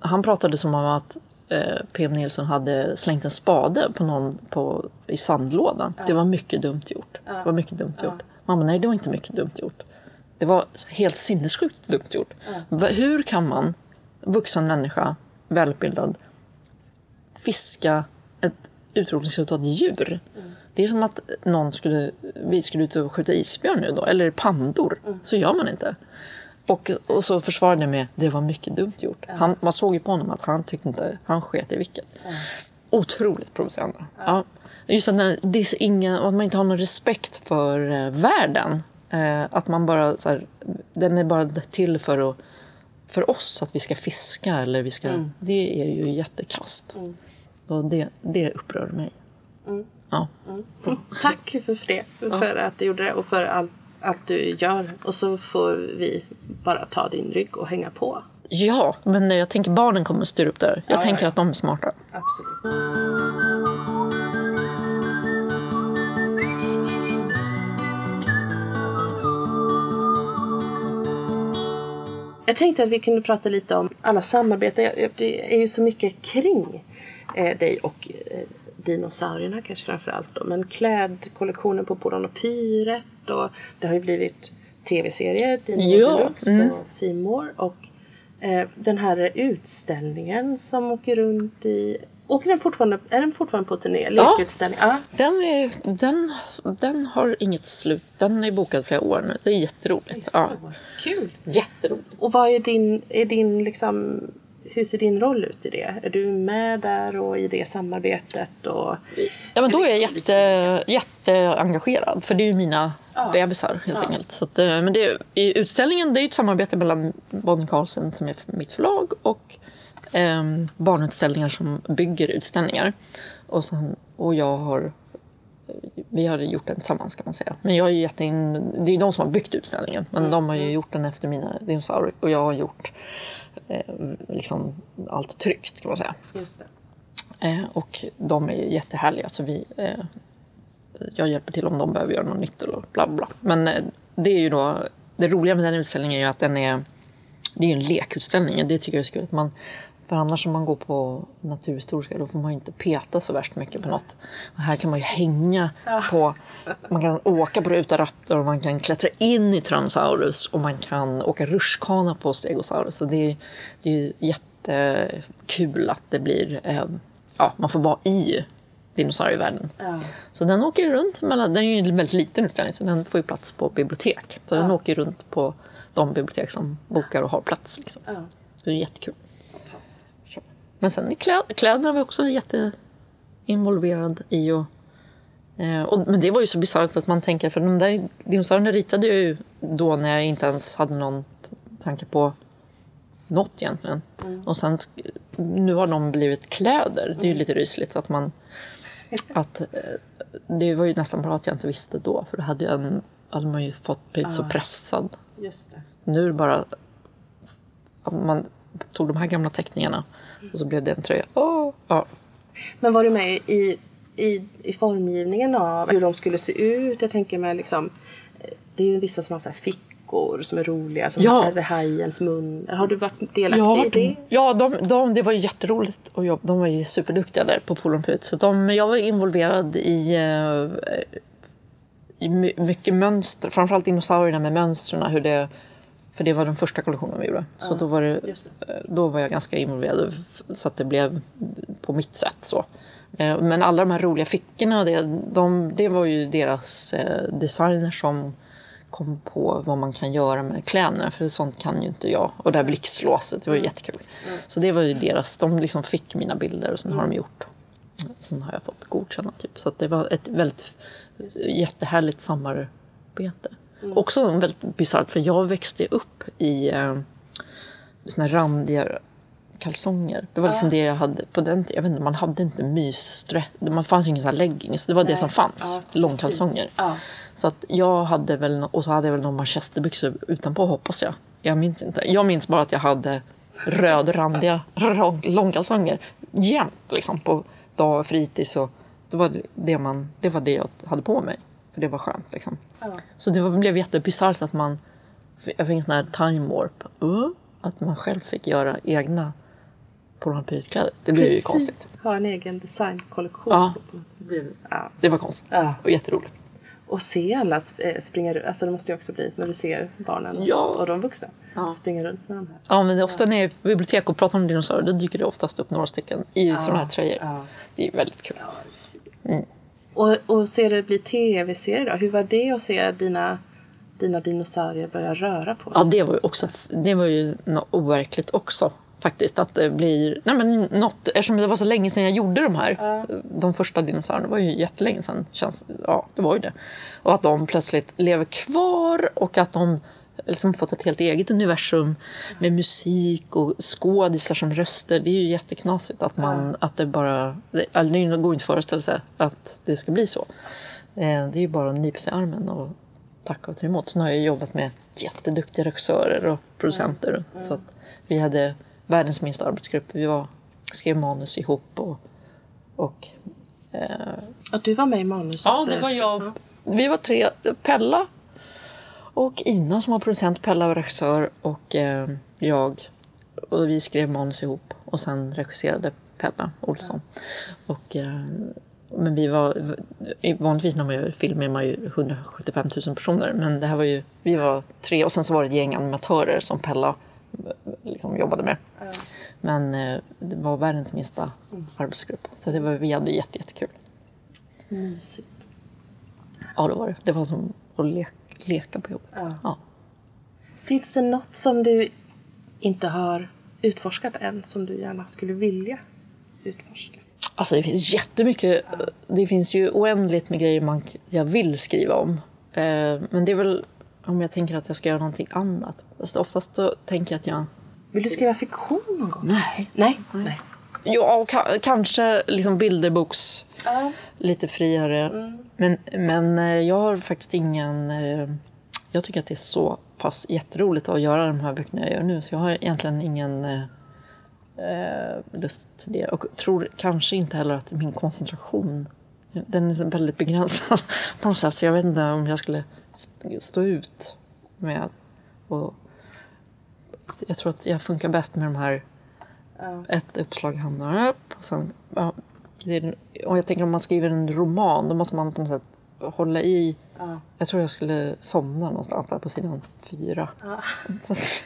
han pratade som om att eh, PM Nilsson hade slängt en spade på någon på, i sandlådan. Det var mycket dumt gjort. Det var mycket dumt gjort. Mamma, nej det var inte mycket dumt gjort. Det var helt sinnessjukt dumt gjort. Va- Hur kan man, vuxen människa, välutbildad, fiska ett utrotningshotat djur? Det är som att någon skulle, vi skulle ut och skjuta isbjörn nu då, eller pandor. Så gör man inte. Och, och så försvarade jag med det var mycket dumt gjort. Han, man såg ju på honom att han tyckte inte, han sket i vilket. Otroligt provocerande. Ja. Just att när, det är ingen, att man inte har någon respekt för eh, världen. Eh, att man bara, så här, den är bara till för, att, för oss att vi ska fiska eller vi ska, det är ju jättekast. Och det, det upprör mig. Ja. Tack för det, för att du gjorde det och för allt, allt du gör. Och så får vi bara ta din rygg och hänga på. Ja, men jag tänker barnen kommer att styra upp där. Jag Ja, tänker ja. att de är smarta. Absolut. Jag tänkte att vi kunde prata lite om alla samarbeten. Det är ju så mycket kring eh, dig och eh, dinosaurierna kanske framför allt. Då. Men klädkollektionen på Polarn och Pyret och det har ju blivit tv-serie Dino Ja, Deluxe mm. på More och eh, den här utställningen som åker runt i Åker den fortfarande, är den fortfarande på turné? Ja. Lekutställning? Ja. Den, är, den, den har inget slut. Den är bokad flera år nu. Det är jätteroligt. Ja. Så kul! Jätteroligt. Och vad är din, är din liksom, hur ser din roll ut i det? Är du med där och i det samarbetet? Och, Ja, men då är jag jätte, jätteengagerad. För det är ju mina Ja. bebisar helt Ja. enkelt. Så att, eh, men det, i utställningen det är ett samarbete mellan Bonnie Carlsen som är mitt förlag och eh, barnutställningar som bygger utställningar. Och, sen, och jag har vi har gjort den tillsammans kan man säga. Men jag är jättein, det är ju de som har byggt utställningen. Men de har ju gjort den efter mina dinosaurier. Och jag har gjort eh, liksom allt tryckt kan man säga. just det. Eh, och de är ju jättehärliga. Så vi, eh, jag hjälper till om de behöver göra något nytt eller bla bla. Men eh, det är ju då, det roliga med den utställningen är ju att den är, det är ju en lekutställning. Det tycker jag är så kul. Att man, för annars om man går på naturhistoriska då får man ju inte peta så värst mycket på något. Och här kan man ju hänga på, man kan åka på Rutaraptor och man kan klättra in i Tyrannosaurus och man kan åka rutschkana på Stegosaurus. Så det är, det är ju jättekul att det blir, eh, ja man får vara i dinosaurievärlden. Ja. Så den åker runt, mellan, den är ju väldigt liten utställning så den får ju plats på bibliotek. Så den åker runt på de bibliotek som bokar och har plats. Liksom. Ja. Så det är jättekul. Men sen är kläd, kläderna var också jätteinvolverad i. Och, eh, och, men det var ju så bisarrt att man tänker, för de där dinosaurierna ritade jag ju då när jag inte ens hade någon tanke på något egentligen. Och sen, nu har de blivit kläder. Det är ju lite rysligt att man... Att, eh, det var ju nästan bra att jag inte visste då, för då hade, jag en, hade man ju fått blivit så pressad. Just det. Nu är det bara man tog de här gamla teckningarna och så blev det en tröja. Åh, ja. Men var du med i, i, i formgivningen av hur de skulle se ut? Jag tänker mig liksom, eh, det är ju vissa som har så här fickor som är roliga, som Ja. är hajens mun. Har du varit delaktig Ja, i det? ja de, de, det var ju jätteroligt och jobb. De var ju superduktiga där på Polon Put. Så de, jag var involverad i, eh, mycket mönster, framförallt dinosaurierna med mönstren. Hur det, för det var den första kollektionen vi gjorde. Så då var, det, just eh, då var jag ganska involverad så att det blev på mitt sätt. Så. Eh, Men alla de här roliga fickorna, det, de, det var ju deras eh, designer som kom på vad man kan göra med kläderna. För sånt kan ju inte jag. Och det här blixtlåset, det var ju jättekul. Så det var ju deras, de liksom fick mina bilder och sen har de gjort. Sen har jag fått godkänna typ. Så det var ett väldigt jättehärligt samarbete. Också väldigt bisarrt för jag växte upp i eh, såna här randiga kalsonger. Det var liksom det jag hade på den tiden. Jag vet inte, man hade inte myssträ. Man fanns ju här leggings. Det var det som fanns. Ja. Långkalsonger. Ja. Så att jag hade väl, och så hade jag väl några manchesterbyxor utanpå hoppas jag. Jag minns inte. Jag minns bara att jag hade rödrandiga långkalsonger jämt liksom på dag och fritids. Och det, var det, man, det var det jag hade på mig. För det var skönt liksom. Ja. Så det var, blev jättebisarrt att man, jag fick en sån här time warp. Uh, att man själv fick göra egna Polarpytkläder. Det blev ju Precis. konstigt. Ha en egen designkollektion. Ja. Det ja. Det var konstigt. Ja. Och jätteroligt. Och se alla eh, springa runt. Alltså det måste ju också bli när du ser barnen Ja. och de vuxna Ja. springa runt med de här. Ja, men det är ofta när jag är på bibliotek och pratar om dinosaurier då dyker det oftast upp några stycken i sådana här tröjor. Ja. Det är väldigt kul. Och, och se det bli tv-serie då. Hur var det att se dina, dina dinosaurier börja röra på Ja, sig? det var ju också det var ju något overkligt också. Faktiskt att det blir, nej men något, eftersom det var så länge sedan jag gjorde de här, de första dinosaurierna, var ju jättelänge sedan, känns, ja det var ju det. Och att de plötsligt lever kvar och att de liksom fått ett helt eget universum med musik och skådisar som röster. Det är ju jätteknasigt att man, att det bara, det, alltså, det går inte att föreställa sig att det ska bli så. Eh, Det är ju bara att nypa sig i armen och tacka och ta emot. Sen har jag jobbat med jätteduktiga regissörer och producenter. Så att Vi hade världens minsta arbetsgrupp. Vi var, skrev manus ihop och, och Och du var med i manus... Ja, det var jag. Vi var tre. Pella och Ina som var producent. Pella var regissör och eh, jag. Och vi skrev manus ihop och sen regisserade Pella Olsson. Och, eh, men vi var, vanligtvis när man gör film är man ju 175 000 personer. Men det här var ju, vi var tre och sen så var det ett gäng animatörer som Pella eh, liksom jobbade med. Men eh, det var världens minsta arbetsgrupp. Så det var, vi hade jätte, jättekul. Mysigt. Ja, det var det. Det var som att leka, leka på jobbet. Ja. Ja. Finns det något som du inte har utforskat än som du gärna skulle vilja utforska? Alltså det finns jättemycket. Det finns ju oändligt med grejer man, jag vill skriva om. Eh, men det är väl om jag tänker att jag ska göra någonting annat. Fast oftast så tänker jag att jag... Vill du skriva fiktion någon gång? Nej. Nej? Nej. Ja, ka- kanske liksom bilderboks... Ja. Lite friare. Men, men eh, jag har faktiskt ingen... eh, Jag tycker att det är så pass jätteroligt att göra de här böckerna jag gör nu. Så jag har egentligen ingen eh, eh, lust till det. Och tror kanske inte heller att min koncentration... Den är väldigt begränsad på något sätt. Så jag vet inte om jag skulle st- stå ut med... Och, jag tror att jag funkar bäst med de här ett uppslag hamnar upp. Och sen, är, och jag tänker om man skriver en roman då måste man på något sätt hålla i. Ja. Jag tror jag skulle somna någonstans där på sidan fyra. Ja. Så att-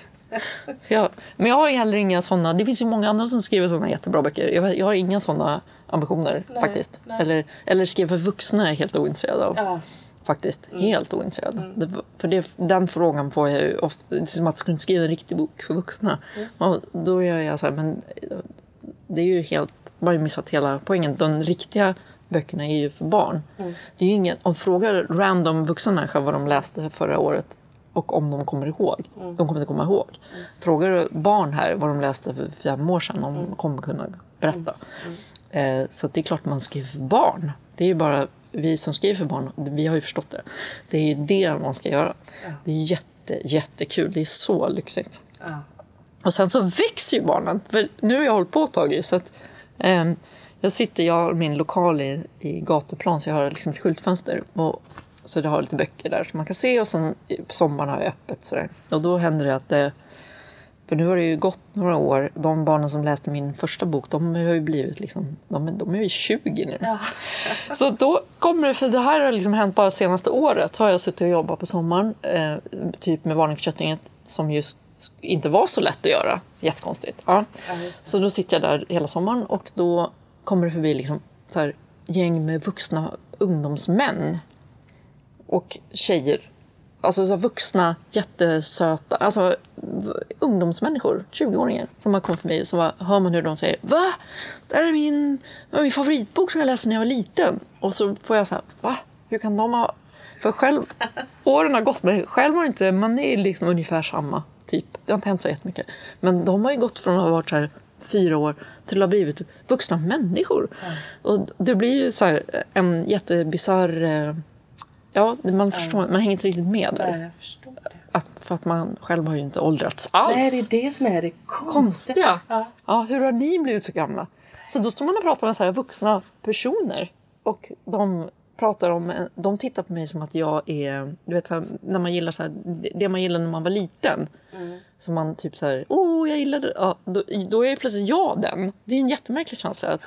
ja, men jag har heller inga sådana. Det finns ju många andra som skriver sådana jättebra böcker. Jag, jag har inga sådana ambitioner Nej, faktiskt. nej. Eller, eller skriva för vuxna är jag helt ointresserad av. Ja. Faktiskt. Helt ointresserad. Det, för det, den frågan får jag ju ofta. Det är som att skriva en riktig bok för vuxna? Just. Och då gör jag så här, men det är ju helt, man ju missat hela poängen. De riktiga böckerna är ju för barn. Det är ingen, om frågar random vuxna människor vad de läste förra året och om de kommer ihåg. De kommer inte komma ihåg. Frågar du barn här vad de läste för fem år sedan, de kommer kunna berätta. Eh, så det är klart man skriver för barn. Det är ju bara vi som skriver för barn, vi har ju förstått det. Det är ju det man ska göra. Det är jätte, jättekul. Det är så lyxigt. Ja. Och sen så växer ju barnen. För nu har jag hållit på ett tag så att jag sitter, jag har min lokal i, i gatuplan så jag har liksom ett skyltfönster. Och, så det har lite böcker där som man kan se och sen på sommaren har jag öppet sådär. Och då händer det att det, för nu har det ju gått några år, de barnen som läste min första bok, de har ju blivit liksom, de, är- de är ju 20 nu. Ja. Så då kommer det, för det här har liksom hänt bara senaste året, så har jag suttit och jobbat på sommaren, eh, typ med varning för köttinget, som just inte var så lätt att göra. Jättekonstigt. Ja. Ja. Så då sitter jag där hela sommaren och då kommer det förbi liksom så här, gäng med vuxna ungdomsmän och tjejer. Alltså så vuxna, jättesöta, alltså ungdomsmänniskor, 20-åringar som har kommit förbi och så bara, hör man hur de säger Va? Det här är min, min favoritbok som jag läste när jag var liten. Och så får jag så här, va? Hur kan de ha... För själv, åren har gått, men själv har inte, man är liksom ungefär samma typ. Det har inte hänt så jättemycket. Men de har ju gått från att ha varit så här fyra år till att ha blivit vuxna människor. Och det blir ju så här en jättebisarr... eh, Ja, man förstår, man hänger inte riktigt med där. Nej, jag förstår det. Att, för att man själv har ju inte åldrats alls. Nej, det är det som är det konstiga. Konstiga. Ja. Ja, hur har ni blivit så gamla? Så då står man och pratar med så här vuxna personer. Och de pratar om, de tittar på mig som att jag är, du vet så här, när man gillar så här, det man gillade när man var liten. Så man typ så här, åh jag gillade ja, då, då är ju plötsligt jag den. Det är en jättemärklig känsla. Att,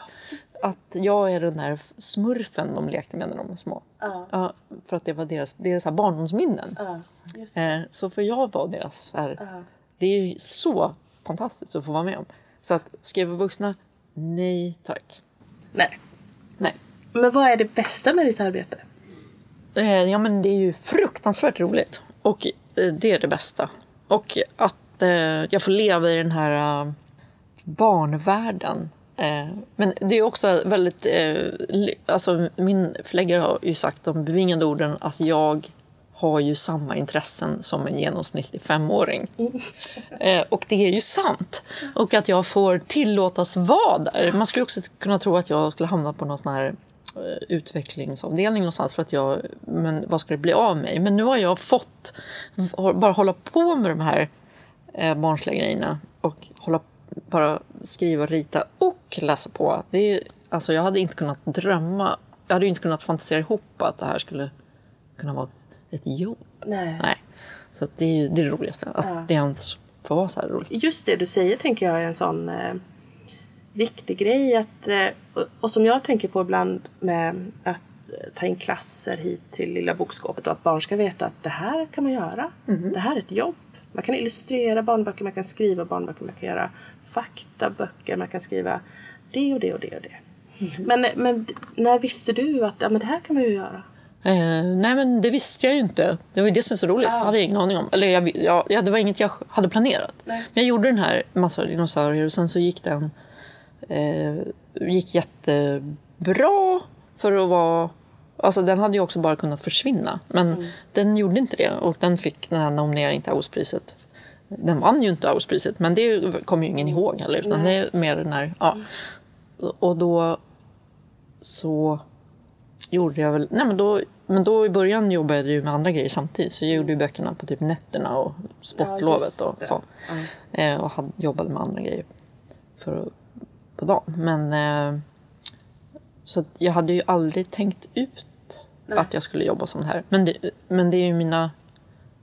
att jag är den där smurfen de lekte med när de var små. Ja. Ja, för att det var deras, det är så här barndomsminnen. Eh, så för jag var deras, så här, det är ju så fantastiskt att få vara med om. Så att skriva vuxna, nej tack. Nej. Men vad är det bästa med ditt arbete? Eh, ja men det är ju fruktansvärt roligt. Och eh, det är det bästa. Och att eh, jag får leva i den här barnvärlden. Men det är också väldigt, alltså min förläggare har ju sagt de bevingade orden att jag har ju samma intressen som en genomsnittlig femåring. Eh, och det är ju sant. Och att jag får tillåtas vara där. Man skulle också kunna tro att jag skulle hamna på någon sån här utvecklingsavdelning någonstans för att jag, men vad ska det bli av mig? Men nu har jag fått bara hålla på med de här eh, barnsliga grejerna och hålla, bara skriva, rita och läsa på. Det är, alltså jag hade inte kunnat drömma, jag hade inte kunnat fantisera ihop att det här skulle kunna vara ett, jobb. Nej. Nej. Så det är ju det, är det roligaste, att Ja. det ens får vara så här roligt. Just det du säger tänker jag är en sån eh, viktig grej. Att, eh, och, som jag tänker på ibland med att eh, ta in klasser hit till Lilla bokskåpet och att barn ska veta att det här kan man göra. Det här är ett jobb. Man kan illustrera barnböcker, man kan skriva barnböcker, man kan göra faktaböcker, man kan skriva det och det och det och det. Men, men när visste du att ja, men det här kan man ju göra? Eh, nej men det visste jag ju inte. Det var ju det som är så roligt. Ja. Jag hade ingen aning om. Eller jag, jag, ja, det var inget jag hade planerat. Nej. Men jag gjorde den här massa dinosaurier och sen så gick den eh, gick jättebra för att vara Alltså den hade ju också bara kunnat försvinna. Men den gjorde inte det. Och den fick den här nomineringen till Augustpriset. Den vann ju inte Augustpriset. Men det kommer ju ingen ihåg heller. Utan det är mer den här, ja. Och då så gjorde jag väl... Nej men då, men då i början jobbade jag ju med andra grejer samtidigt. Så jag gjorde ju böckerna på typ nätterna och sportlovet just och så. Eh, och hade, jobbade med andra grejer för, att- på dagen. Men eh, så jag hade ju aldrig tänkt ut Nej. att jag skulle jobba som det här. Men det, men det är ju mina...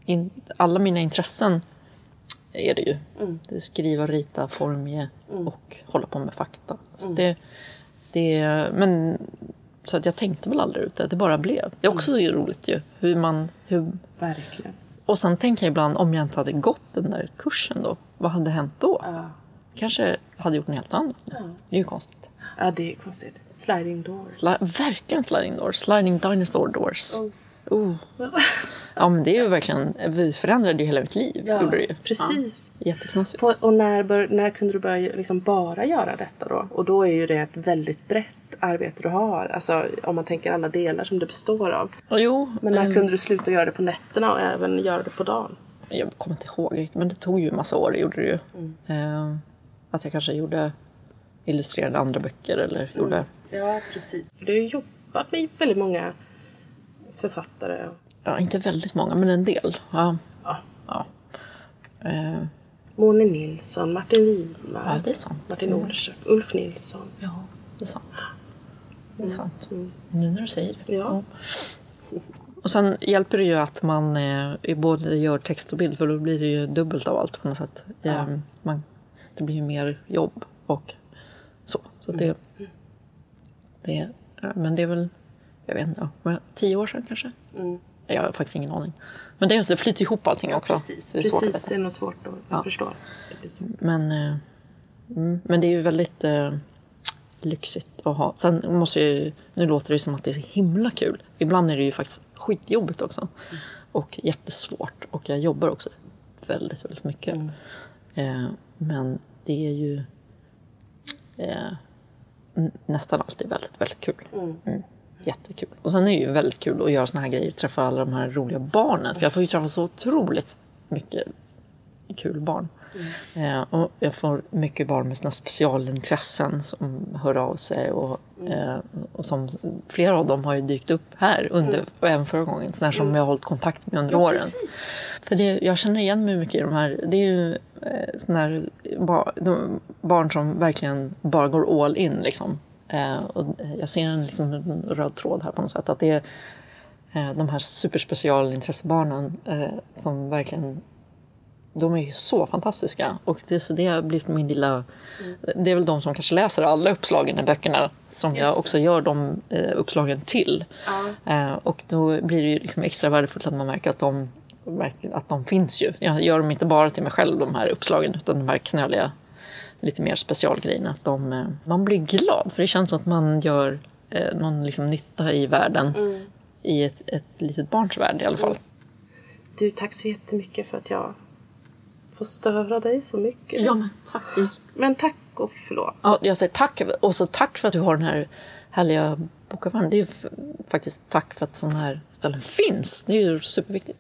In, alla mina intressen är det ju. Mm. Det är skriva, rita, formge och hålla på med fakta. Så det, det, men, så att jag tänkte väl aldrig ut det, det bara blev. Det är också så roligt ju. Hur man, hur, Verkligen. och sen tänker jag ibland, om jag inte hade gått den där kursen då, vad hade hänt då? Ja. Kanske hade gjort något helt annat. Ja. Det är ju konstigt. ja, det är konstigt. Sliding doors. Sli- verkligen sliding doors. Sliding dinosaur doors. Oh. Oh. Ja men det är ju verkligen, vi förändrade ju hela mitt liv. Ja, gjorde det ju. precis. Ja, jätteknasigt. Och när, bör, när kunde du börja liksom bara göra detta då? Och då är ju det ett väldigt brett arbete du har. Alltså om man tänker alla delar som det består av. Och jo, Men när eh, kunde du sluta göra det på nätterna och även göra det på dagen? jag kommer inte ihåg riktigt, men det tog ju en massa år, det gjorde det ju. Mm. Eh, att jag kanske gjorde, illustrerade andra böcker eller gjorde, Ja, precis. För du har jobbat med väldigt många författare. ja inte väldigt många, men en del. Ja. Ja. Ja. Eh, Moni Nilsson, Martin Widmark, ja, det är sant. Martin Olsson, Ulf Nilsson. Ja, det är sant. Det är sant. Mm. Nu när du säger det. Ja. Och sen hjälper det ju att man eh, både gör text och bild för då blir det ju dubbelt av allt på något sätt. Ja. Eh, man, det blir ju mer jobb och så. så det, det, ja, men det är väl, jag vet inte, ja, tio år sedan kanske? Mm. Jag har faktiskt ingen aning. Men det, det flyter ihop allting också. Precis, det är precis. det är nog svårt att Ja. Det så. Men, eh, mm, men det är ju väldigt eh, lyxigt att ha. Sen måste ju, nu låter det som att det är himla kul. Ibland är det ju faktiskt skitjobbigt också. Och jättesvårt. Och jag jobbar också väldigt, väldigt mycket. Eh, men det är ju eh, nästan alltid väldigt, väldigt kul. Mm. Jättekul. Och sen är det ju väldigt kul att göra såna här grejer. Träffa alla de här roliga barnen. För jag får ju träffa så otroligt mycket kul barn. Eh, och jag får mycket barn med sina specialintressen som hör av sig. Och, eh, och som, flera av dem har ju dykt upp här under, och även förra gången. Sådana som jag har hållit kontakt med under åren. precis. För det, jag känner igen mig mycket i de här. Det är ju eh, såna här bar, de, barn som verkligen bara går all in. Liksom. Eh, och jag ser en, liksom, en röd tråd här på något sätt. Att det är eh, de här superspecialintressebarnen eh, som verkligen de är ju så fantastiska. Och det, så det har blivit min lilla... Det är väl de som kanske läser alla uppslagen i böckerna som jag också gör de eh, uppslagen till. Ja. Eh, och då blir det ju liksom extra värdefullt att man märker att de, verkligen- att de finns ju. Jag gör dem inte bara till mig själv, de här uppslagen, utan de här knöliga, lite mer specialgrejerna. Att de, eh, man blir glad, för det känns som att man gör eh, någon liksom nytta i världen. I ett, ett litet barns värld i alla fall. Du, tack så jättemycket för att jag får störa dig så mycket. men tack. Men tack och förlåt. Ja, jag säger tack. Och så tack för att du har den här härliga bokaffären. Det är ju faktiskt tack för att sådana här ställen finns. Det är ju superviktigt.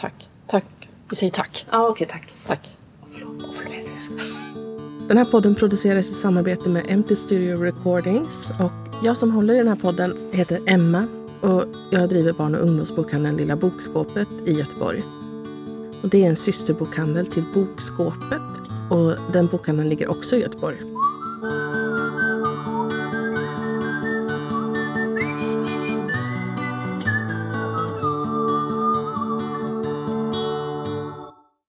Tack. Tack. Tack. Vi säger tack. Ja, okej, tack. Tack. Och förlåt. Och förlåt. Den här podden produceras i samarbete med Empty Studio Recordings. Och jag som håller i den här podden heter Emma och jag driver barn och ungdomsbokhandeln Lilla Bokskåpet i Göteborg. Och det är en systerbokhandel till Bokskåpet och den bokhandeln ligger också i Göteborg.